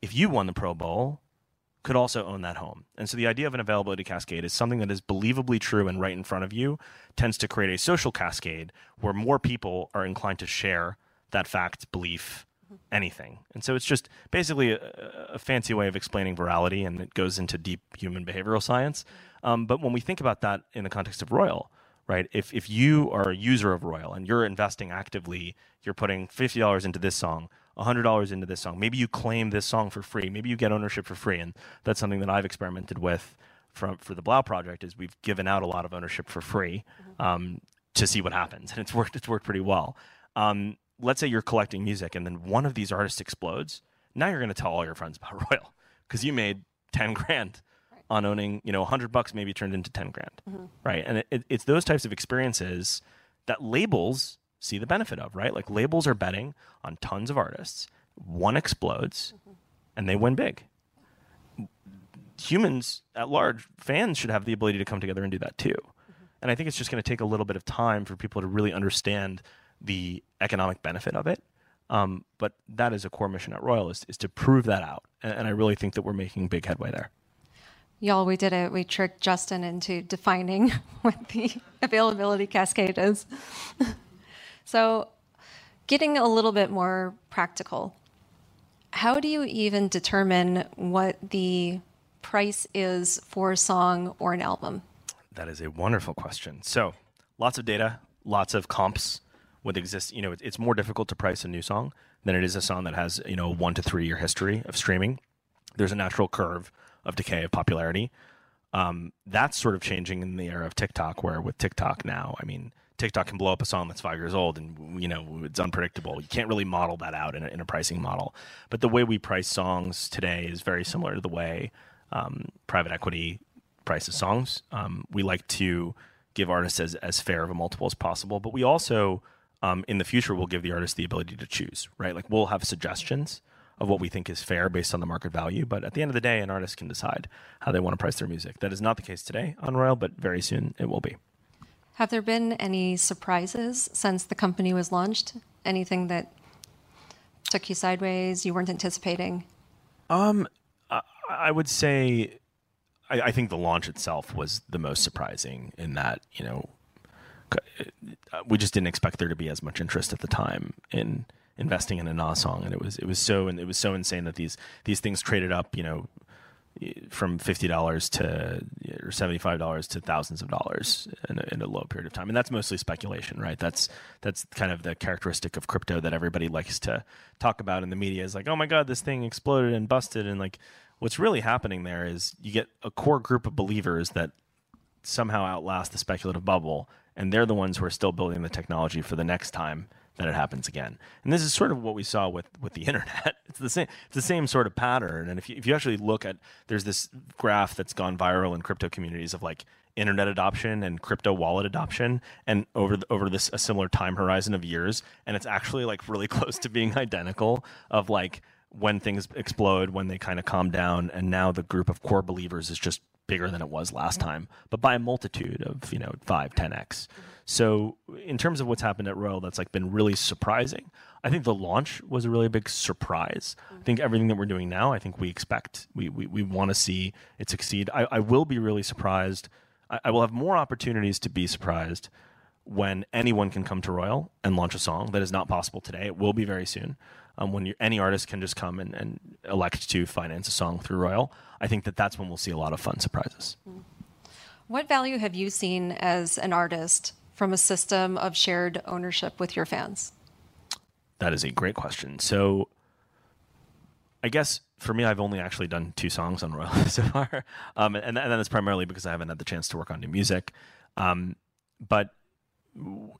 if you won the Powerball, could also own that home. And so the idea of an availability cascade is something that is believably true and right in front of you, tends to create a social cascade where more people are inclined to share that fact, belief, anything. And so it's just basically a, a fancy way of explaining virality, and it goes into deep human behavioral science. Um, but when we think about that in the context of Royal, right? If if you are a user of Royal and you're investing actively, you're putting fifty dollars into this song, hundred dollars into this song. Maybe you claim this song for free. Maybe you get ownership for free, and that's something that I've experimented with from for the 3LAU project. Is we've given out a lot of ownership for free mm-hmm. um, to see what happens, and it's worked. It's worked pretty well. Um, let's say you're collecting music, and then one of these artists explodes. Now you're going to tell all your friends about [laughs] Royal because you made ten grand on owning, you know, 100 bucks maybe turned into 10 grand, mm-hmm. right? And it, it, it's those types of experiences that labels see the benefit of, right? Like labels are betting on tons of artists. One explodes mm-hmm. and they win big. Humans at large, fans should have the ability to come together and do that too. Mm-hmm. And I think it's just going to take a little bit of time for people to really understand the economic benefit of it. Um, but that is a core mission at Royal is, is to prove that out. And, and I really think that we're making big headway there. Y'all, we did it. We tricked Justin into defining [laughs] what the availability cascade is. [laughs] so, getting a little bit more practical, how do you even determine what the price is for a song or an album? That is a wonderful question. So, lots of data, lots of comps would exist. You know, it's more difficult to price a new song than it is a song that has, you know, one to three year history of streaming. There's a natural curve of decay of popularity. Um, that's sort of changing in the era of TikTok, where with TikTok now, I mean, TikTok can blow up a song that's five years old, and you know it's unpredictable. You can't really model that out in a, in a pricing model. But the way we price songs today is very similar to the way um, private equity prices songs. Um, we like to give artists as, as fair of a multiple as possible, but we also um, in the future we'll give the artist the ability to choose, right? Like we'll have suggestions of what we think is fair based on the market value, but at the end of the day, an artist can decide how they want to price their music. That is not the case today on Royal, but very soon it will be. Have there been any surprises since the company was launched? Anything that took you sideways you weren't anticipating? Um, I, I would say, I, I think the launch itself was the most surprising in that you know we just didn't expect there to be as much interest at the time in investing in a Nas song, and it was it was so and it was so insane that these these things traded up, you know, from fifty dollars to or seventy five dollars to thousands of dollars in a, in a, low period of time, and that's mostly speculation, right? That's that's kind of the characteristic of crypto that everybody likes to talk about in the media is like, oh my god, this thing exploded and busted, and like what's really happening there is you get a core group of believers that somehow outlast the speculative bubble, and they're the ones who are still building the technology for the next time that it happens again. And this is sort of what we saw with, with the [laughs] internet. It's the same it's the same sort of pattern. And if you, if you actually look at there's this graph that's gone viral in crypto communities of like internet adoption and crypto wallet adoption and over the, over this a similar time horizon of years and it's actually like really [laughs] close to being identical of like when things explode when they kind of calm down and now the group of core believers is just bigger than it was last time but by a multitude of you know 5 10x so in terms of what's happened at Royal, that's like been really surprising. I think the launch was a really big surprise. I think everything that we're doing now, I think we expect, we we, we want to see it succeed. I, I will be really surprised. I, I will have more opportunities to be surprised when anyone can come to Royal and launch a song. That is not possible today. It will be very soon. Um, when any artist can just come and, and elect to finance a song through Royal, I think that that's when we'll see a lot of fun surprises. What value have you seen as an artist from a system of shared ownership with your fans? That is a great question. So, I guess for me, I've only actually done two songs on Royal [laughs] so far, um, and, and that's primarily because I haven't had the chance to work on new music. Um, but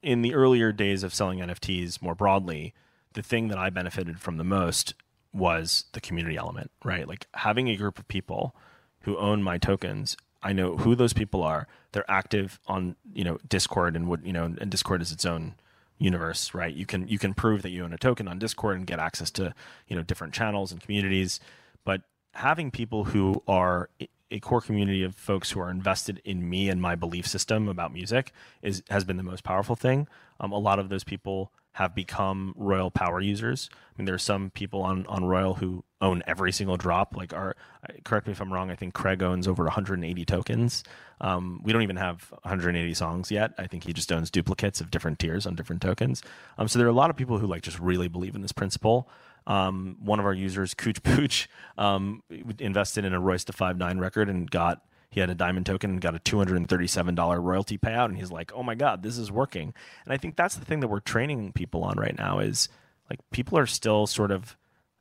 in the earlier days of selling NFTs more broadly, the thing that I benefited from the most was the community element, right? Like having a group of people who own my tokens I know who those people are. They're active on you know Discord and you know, and Discord is its own universe, right? You can you can prove that you own a token on Discord and get access to you know different channels and communities, but having people who are a core community of folks who are invested in me and my belief system about music is has been the most powerful thing. Um, a lot of those people have become Royal Power users. I mean, there are some people on, on Royal who own every single drop. Like, our correct me if I'm wrong. I think Craig owns over 180 tokens. Um, we don't even have 180 songs yet. I think he just owns duplicates of different tiers on different tokens. Um, so there are a lot of people who like just really believe in this principle. Um, one of our users, Cooch Pooch, um, invested in a Royce da 5'9" record and got he had a diamond token and got a $237 royalty payout and he's like oh my god this is working and i think that's the thing that we're training people on right now is like people are still sort of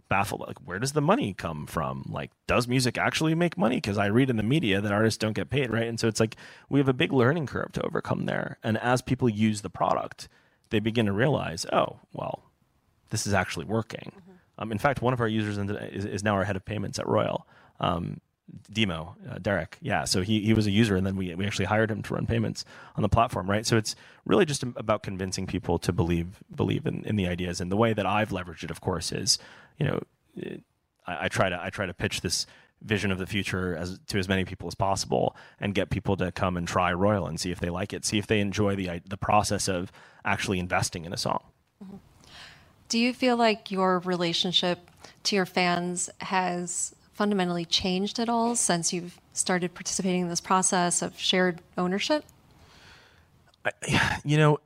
baffled like where does the money come from like does music actually make money because i read in the media that artists don't get paid right and so it's like we have a big learning curve to overcome there and as people use the product they begin to realize oh well this is actually working mm-hmm. um, in fact one of our users is, is, now our head of payments at royal um, Demo, uh, Derek. Yeah, so he, he was a user, and then we, we actually hired him to run payments on the platform, right? So it's really just about convincing people to believe believe in, in the ideas. And the way that I've leveraged it, of course, is you know it, I, I, try to I try to pitch this vision of the future as to as many people as possible, and get people to come and try Royal and see if they like it, see if they enjoy the the process of actually investing in a song. Mm-hmm. Do you feel like your relationship to your fans has fundamentally changed at all since you've started participating in this process of shared ownership? I, you know,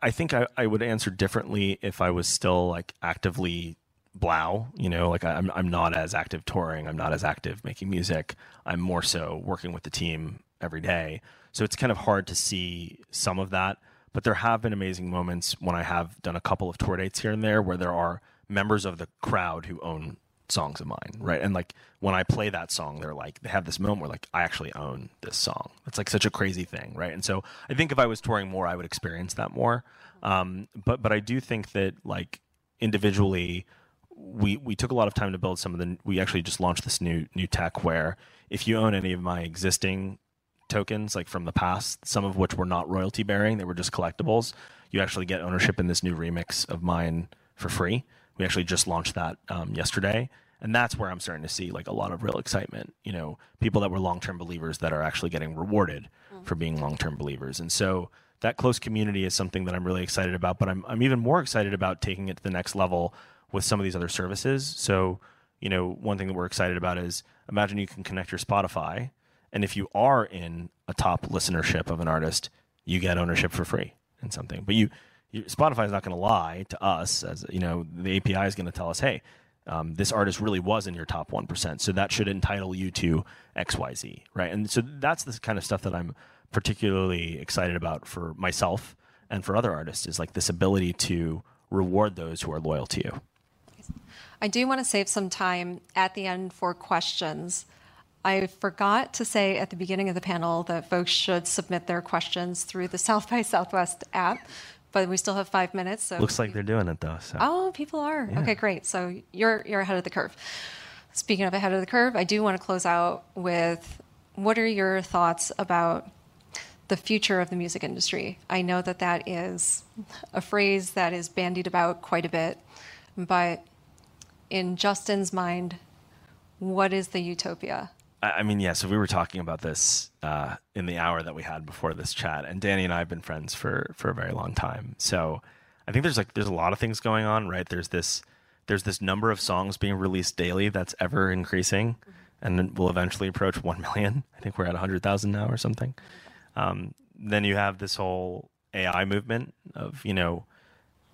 I think I, I would answer differently if I was still like actively 3LAU. You know, like I'm I'm not as active touring. I'm not as active making music. I'm more so working with the team every day. So it's kind of hard to see some of that. But there have been amazing moments when I have done a couple of tour dates here and there where there are members of the crowd who own songs of mine, right? And like when I play that song, they're like they have this moment where like I actually own this song. It's like such a crazy thing, right? And so I think if I was touring more, I would experience that more. Um, but but I do think that like individually, we we took a lot of time to build some of the. We actually just launched this new new tech where if you own any of my existing tokens like from the past, some of which were not royalty bearing; they were just collectibles. You actually get ownership in this new remix of mine for free. We actually just launched that um, yesterday, and that's where I'm starting to see like a lot of real excitement. You know, people that were long term believers that are actually getting rewarded for being long term believers, and so that close community is something that I'm really excited about. But I'm I'm even more excited about taking it to the next level with some of these other services. So, you know, one thing that we're excited about is imagine you can connect your Spotify, and if you are in a top listenership of an artist, you get ownership for free in something. But you, you Spotify is not going to lie to us, as you know, the API is going to tell us, hey. Um, this artist really was in your top 1%. So that should entitle you to XYZ, right? And so that's the kind of stuff that I'm particularly excited about for myself and for other artists is like this ability to reward those who are loyal to you. I do want to save some time at the end for questions. I forgot to say at the beginning of the panel that folks should submit their questions through the [laughs] South by Southwest app, but we still have five minutes. So Looks like they're doing it though. So. Oh, people are. Okay, great. So you're you're ahead of the curve. Speaking of ahead of the curve, I do want to close out with what are your thoughts about the future of the music industry? I know that that is a phrase that is bandied about quite a bit, but in Justin's mind, what is the utopia? I mean, yeah. So we were talking about this uh, in the hour that we had before this chat, and Danny and I have been friends for for a very long time. So I think there's like there's a lot of things going on, right? There's this there's this number of songs being released daily that's ever increasing, and then will eventually approach one million. I think we're at hundred thousand now or something. Um, then you have this whole AI movement of you know,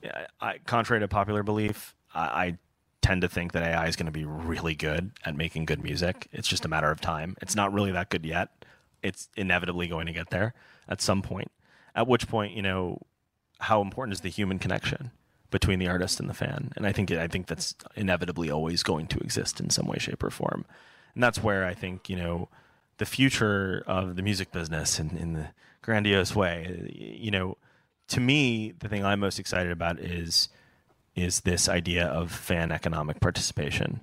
I, I, contrary to popular belief, I, I tend to think that AI is going to be really good at making good music. It's just a matter of time. It's not really that good yet. It's inevitably going to get there at some point. At which point, you know, how important is the human connection between the artist and the fan? And I think I think that's inevitably always going to exist in some way, shape, or form. And that's where I think you know the future of the music business in, in the grandiose way. You know, to me, the thing I'm most excited about is is this idea of fan economic participation,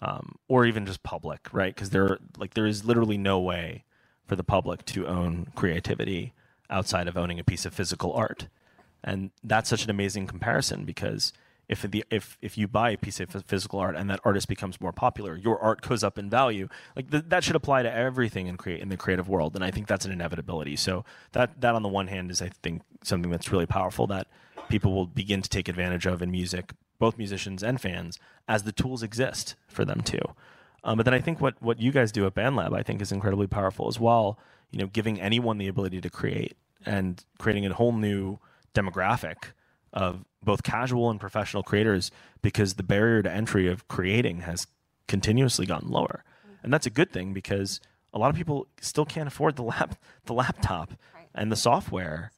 um, or even just public, right? Because there, like, there is literally no way for the public to own creativity outside of owning a piece of physical art, and that's such an amazing comparison because if the if if you buy a piece of physical art and that artist becomes more popular, your art goes up in value. Like th- that should apply to everything in create in the creative world, and I think that's an inevitability. So that that on the one hand is I think something that's really powerful that people will begin to take advantage of in music, both musicians and fans, as the tools exist for them to. Um, but then I think what what you guys do at BandLab I think is incredibly powerful as well. You know, giving anyone the ability to create and creating a whole new demographic of both casual and professional creators because the barrier to entry of creating has continuously gotten lower. And that's a good thing because a lot of people still can't afford the lap [laughs] the laptop and the software.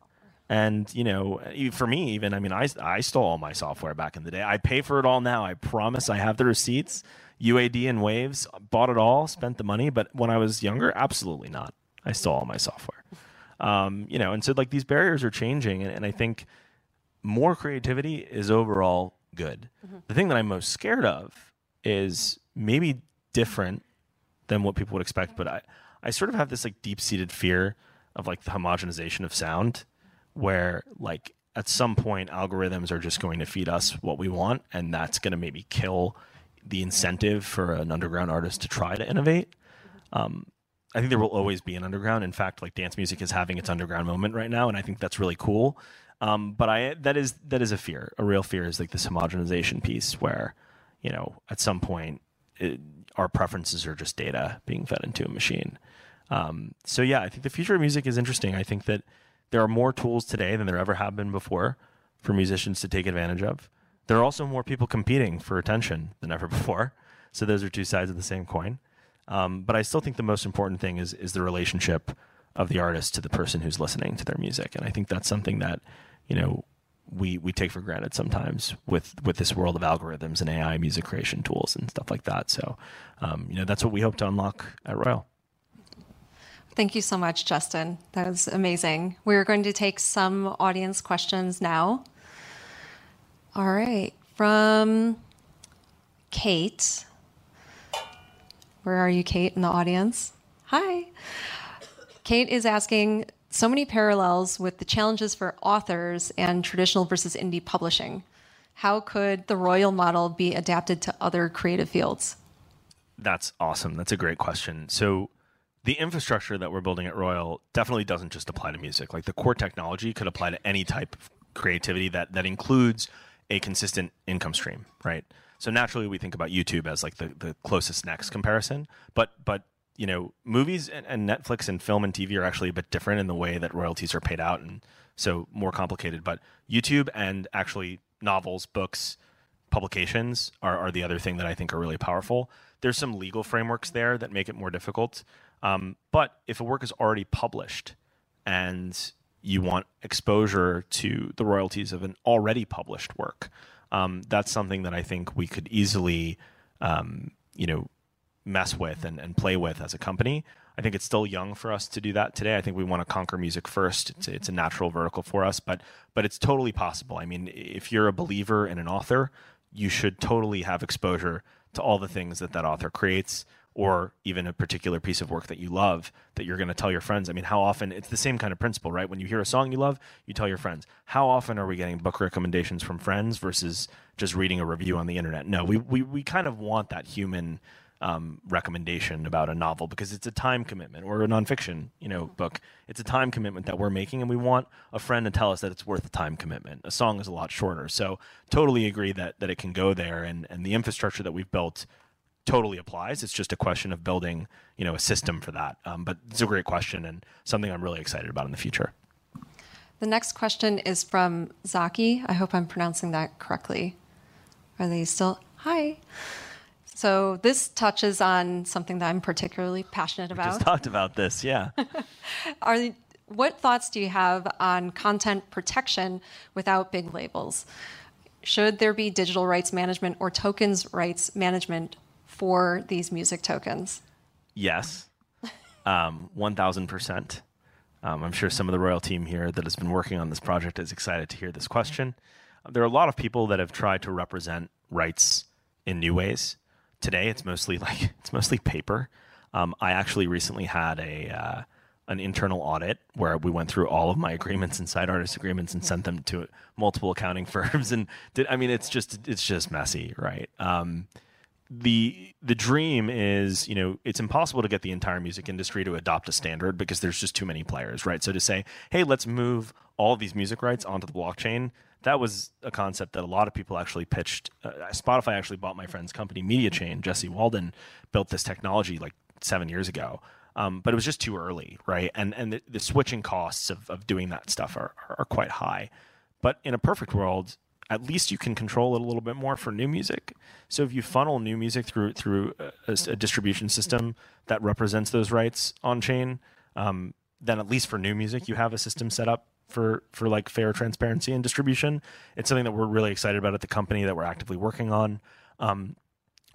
And you know, for me, even I mean, I I stole all my software back in the day. I pay for it all now. I promise. I have the receipts. UAD and Waves bought it all, spent the money. But when I was younger, absolutely not. I stole all my software. Um, you know, and so like these barriers are changing, and, and I think more creativity is overall good. The thing that I'm most scared of is maybe different than what people would expect, but I, I sort of have this like deep seated fear of like the homogenization of sound where like at some point algorithms are just going to feed us what we want and that's going to maybe kill the incentive for an underground artist to try to innovate. Um, I think there will always be an underground. In fact, like dance music is having its underground moment right now, and I think that's really cool. Um, but I that is that is a fear. A real fear is like this homogenization piece, where you know at some point it, our preferences are just data being fed into a machine. Um, so yeah, I think the future of music is interesting. I think that there are more tools today than there ever have been before for musicians to take advantage of. There are also more people competing for attention than ever before. So those are two sides of the same coin. Um, but I still think the most important thing is is the relationship of the artist to the person who's listening to their music, and I think that's something that you know we we take for granted sometimes with with this world of algorithms and AI music creation tools and stuff like that. So um, you know that's what we hope to unlock at Royal. Thank you so much, Justin. That was amazing. We're going to take some audience questions now. All right. From Kate. Where are you, Kate, in the audience? Hi. Kate is asking so many parallels with the challenges for authors and traditional versus indie publishing. How could the royal model be adapted to other creative fields? That's awesome. That's a great question. So, the infrastructure that we're building at Royal definitely doesn't just apply to music. Like the core technology could apply to any type of creativity that that includes a consistent income stream, right? So naturally, we think about YouTube as like the, the closest next comparison. But but you know, movies and, and Netflix and film and TV are actually a bit different in the way that royalties are paid out, and so more complicated. But YouTube and actually novels, books, publications are, are the other thing that I think are really powerful. There's some legal frameworks there that make it more difficult. Um, but if a work is already published and you want exposure to the royalties of an already published work, um, that's something that I think we could easily, um, you know, mess with and, and play with as a company. I think it's still young for us to do that today. I think we want to conquer music first. It's, it's a natural vertical for us, but but it's totally possible. I mean, if you're a believer in an author, you should totally have exposure to all the things that that author creates or even a particular piece of work that you love that you're going to tell your friends. I mean, how often it's the same kind of principle, right? When you hear a song you love, you tell your friends. How often are we getting book recommendations from friends versus just reading a review on the internet? No, we we we kind of want that human um, recommendation about a novel because it's a time commitment or a nonfiction, you know, book. It's a time commitment that we're making, and we want a friend to tell us that it's worth the time commitment. A song is a lot shorter, so totally agree that that it can go there, and and the infrastructure that we've built totally applies. It's just a question of building, you know, a system for that. Um, but it's a great question and something I'm really excited about in the future. The next question is from Zaki. I hope I'm pronouncing that correctly. Are they still? Hi. So this touches on something that I'm particularly passionate about. We just talked about this, yeah. [laughs] Are what thoughts do you have on content protection without big labels? Should there be digital rights management or tokens rights management for these music tokens? Yes, [laughs] um, 1000%. Um, I'm sure some of the Royal team here that has been working on this project is excited to hear this question. There are a lot of people that have tried to represent rights in new ways today it's mostly [laughs] like it's mostly paper. Um, I actually recently had a uh, an internal audit where we went through all of my agreements and side artist agreements and sent them to multiple accounting [laughs] firms. And did, I mean, it's just it's just messy, right? Um, the the dream is you know it's impossible to get the entire music industry to adopt a standard because there's just too many players right so to say hey let's move all these music rights onto the blockchain that was a concept that a lot of people actually pitched. Uh, Spotify actually bought my friend's company, Mediachain. Jesse Walden built this technology like seven years ago, um, but it was just too early, right? And and the, the switching costs of, of doing that stuff are, are quite high. But in a perfect world, at least you can control it a little bit more for new music. So if you funnel new music through through a, a distribution system that represents those rights on chain, um, then at least for new music you have a system set up for for like fair transparency and distribution. It's something that we're really excited about at the company that we're actively working on. Um,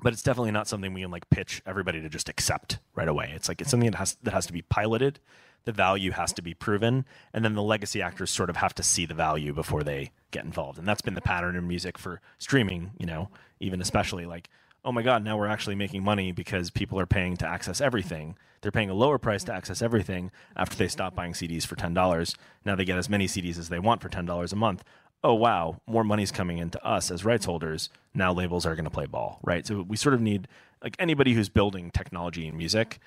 but it's definitely not something we can like pitch everybody to just accept right away. It's like it's something that has that has to be piloted. The value has to be proven, and then the legacy actors sort of have to see the value before they get involved. And that's been the pattern in music for streaming. You know, even especially like oh my God, now we're actually making money because people are paying to access everything. They're paying a lower price to access everything after they stop buying CDs for $10. Now they get as many CDs as they want for $10 a month. Oh, wow, more money's coming into us as rights holders. Now labels are going to play ball, right? So we sort of need, like anybody who's building technology in music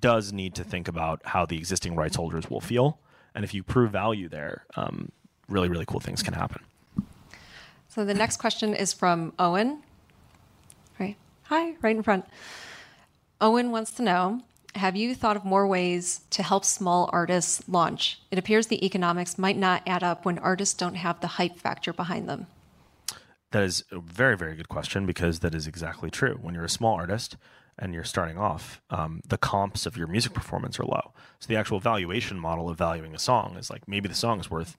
does need to think about how the existing rights holders will feel. And if you prove value there, um, really, really cool things can happen. So the next question is from Owen. Right. Hi, right in front. Owen wants to know Have you thought of more ways to help small artists launch? It appears the economics might not add up when artists don't have the hype factor behind them. That is a very, very good question because that is exactly true. When you're a small artist and you're starting off, um, the comps of your music performance are low. So the actual valuation model of valuing a song is like maybe the song is worth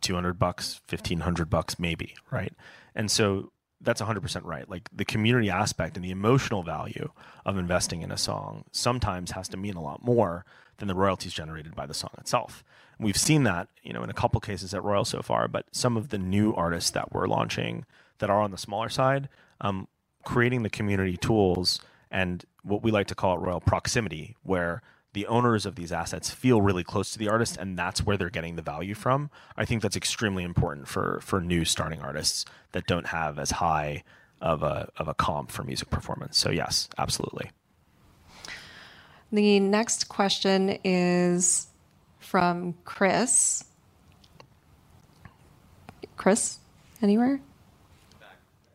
200 bucks, 1500 bucks, maybe, right? And so that's 100% right. Like the community aspect and the emotional value of investing in a song sometimes has to mean a lot more than the royalties generated by the song itself. And we've seen that, you know, in a couple cases at Royal so far, but some of the new artists that we're launching that are on the smaller side, um, creating the community tools and what we like to call it Royal proximity, where the owners of these assets feel really close to the artist and that's where they're getting the value from. I think that's extremely important for for new starting artists that don't have as high of a of a comp for music performance. So yes, absolutely. The next question is from Chris. Chris, anywhere?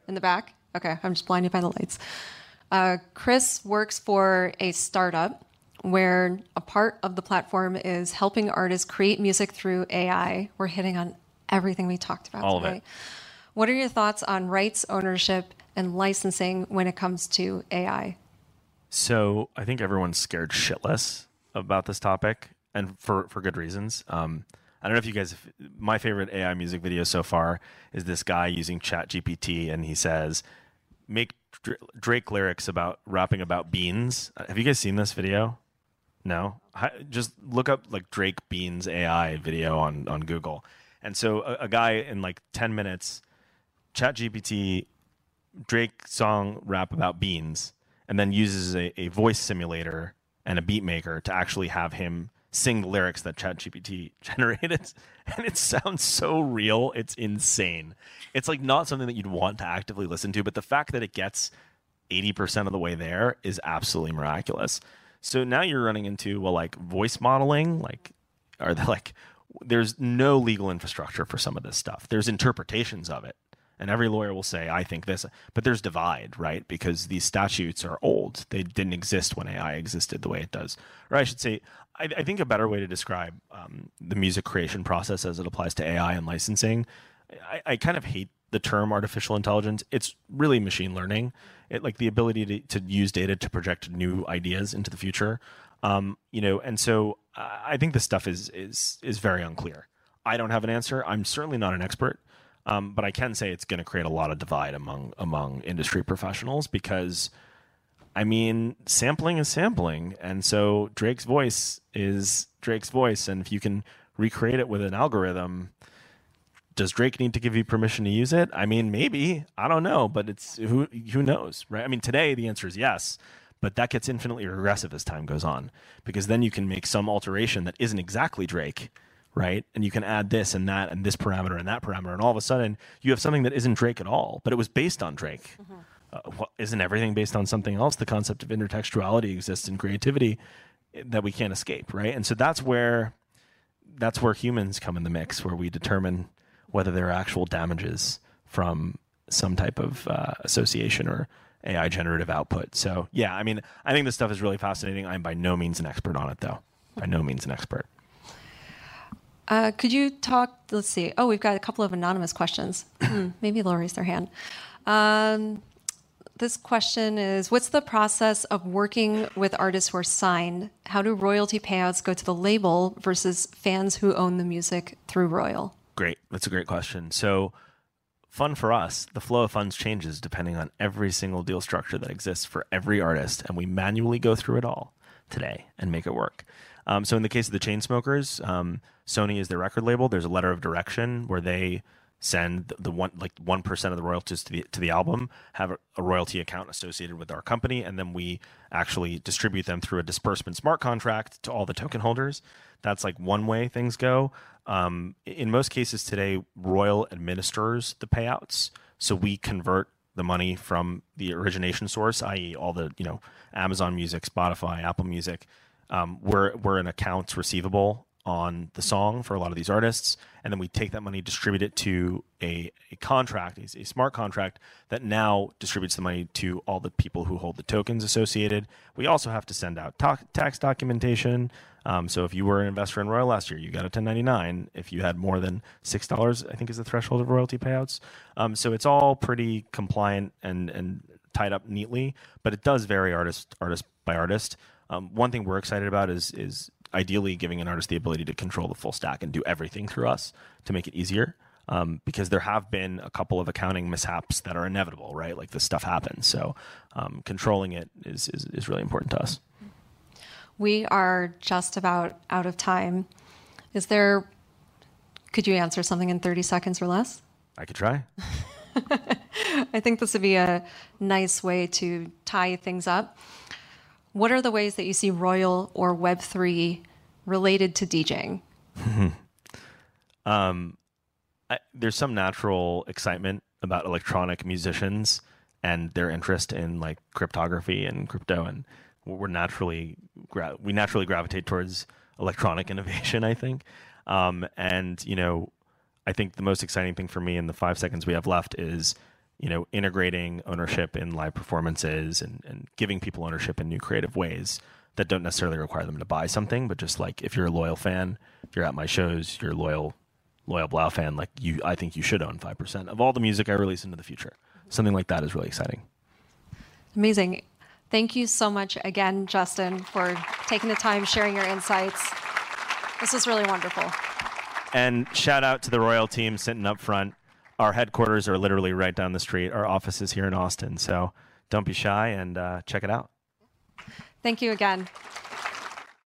In the back? Okay, I'm just blinded by the lights. Uh, Chris works for a startup where a part of the platform is helping artists create music through AI. We're hitting on everything we talked about All of it. What are your thoughts on rights ownership and licensing when it comes to AI? So I think everyone's scared shitless about this topic, and for for good reasons. Um, I don't know if you guys. My favorite AI music video so far is this guy using ChatGPT, and he says, "Make Drake lyrics about rapping about beans." Uh, Have you guys seen this video? No, just look up like Drake Beans AI video on on Google. And so a, a guy in like ten minutes, Chat GPT Drake song rap about beans and then uses a, a voice simulator and a beat maker to actually have him sing the lyrics that ChatGPT [laughs] generated. And it sounds so real. It's insane. It's like not something that you'd want to actively listen to, but the fact that it gets 80% of the way there is absolutely miraculous. So now you're running into, well, like voice modeling, like, are they like, there's no legal infrastructure for some of this stuff. There's interpretations of it. And every lawyer will say, I think this, but there's divide, right? Because these statutes are old. They didn't exist when AI existed the way it does. Or I should say, I, I think a better way to describe um, the music creation process as it applies to AI and licensing, I, I kind of hate the term artificial intelligence. It's really machine learning. It like the ability to, to use data to project new ideas into the future. Um, you know, and so uh, I think this stuff is is is very unclear. I don't have an answer. I'm certainly not an expert. Um, but I can say it's going to create a lot of divide among among industry professionals because, I mean, sampling is sampling, and so Drake's voice is Drake's voice, and if you can recreate it with an algorithm, does Drake need to give you permission to use it? I mean, maybe I don't know, but it's who who knows, right? I mean, today the answer is yes, but that gets infinitely regressive as time goes on because then you can make some alteration that isn't exactly Drake right? And you can add this and that and this parameter and that parameter, and all of a sudden you have something that isn't Drake at all, but it was based on Drake. Mm-hmm. Uh, isn't everything based on something else? The concept of intertextuality exists in creativity that we can't escape, right? And so that's where that's where humans come in the mix, where we determine whether there are actual damages from some type of uh, association or AI generative output. So yeah, I mean, I think this stuff is really fascinating. I'm by no means an expert on it, though. By no means an expert. Uh, could you talk? Let's see. Oh, we've got a couple of anonymous questions. [clears throat] Maybe they'll raise their hand. Um, this question is What's the process of working with artists who are signed? How do royalty payouts go to the label versus fans who own the music through Royal? Great. That's a great question. So, fun for us, the flow of funds changes depending on every single deal structure that exists for every artist, and we manually go through it all today and make it work. Um, so, in the case of the Chainsmokers, um, Sony is their record label. There's a letter of direction where they send the, one like one percent of the royalties to the to the album, have a, a royalty account associated with our company, and then we actually distribute them through a disbursement smart contract to all the token holders. That's like one way things go. Um, in most cases today, Royal administers the payouts, so we convert the money from the origination source, i.e., all the you know Amazon Music, Spotify, Apple Music. Um, we're we're an accounts receivable on the song for a lot of these artists, and then we take that money, distribute it to a, a contract, a, a smart contract that now distributes the money to all the people who hold the tokens associated. We also have to send out ta- tax documentation. Um, so if you were an investor in Royal last year, you got a 1099. If you had more than six dollars, I think is the threshold of royalty payouts. Um, so it's all pretty compliant and and tied up neatly, but it does vary artist artist by artist. Um, one thing we're excited about is is ideally giving an artist the ability to control the full stack and do everything through us to make it easier. Um, because there have been a couple of accounting mishaps that are inevitable, right? Like this stuff happens. So um, controlling it is, is is really important to us. We are just about out of time. Is there, could you answer something in 30 seconds or less? I could try. [laughs] I think this would be a nice way to tie things up. What are the ways that you see Royal or Web3 related to DJing? [laughs] um, I, there's some natural excitement about electronic musicians and their interest in like cryptography and crypto, and we're naturally gra- we naturally gravitate towards electronic [laughs] innovation. I think, um, and you know, I think the most exciting thing for me in the five seconds we have left is you know integrating ownership in live performances and, and giving people ownership in new creative ways that don't necessarily require them to buy something, but just like if you're a loyal fan, if you're at my shows, you're a loyal loyal 3LAU fan, like you, I think you should own five percent of all the music I release into the future. Something like that is really exciting. Amazing. Thank you so much again, Justin, for taking the time, sharing your insights. This was really wonderful. And shout out to the Royal team sitting up front. Our headquarters are literally right down the street. Our office is here in Austin. So don't be shy and uh, check it out. Thank you again.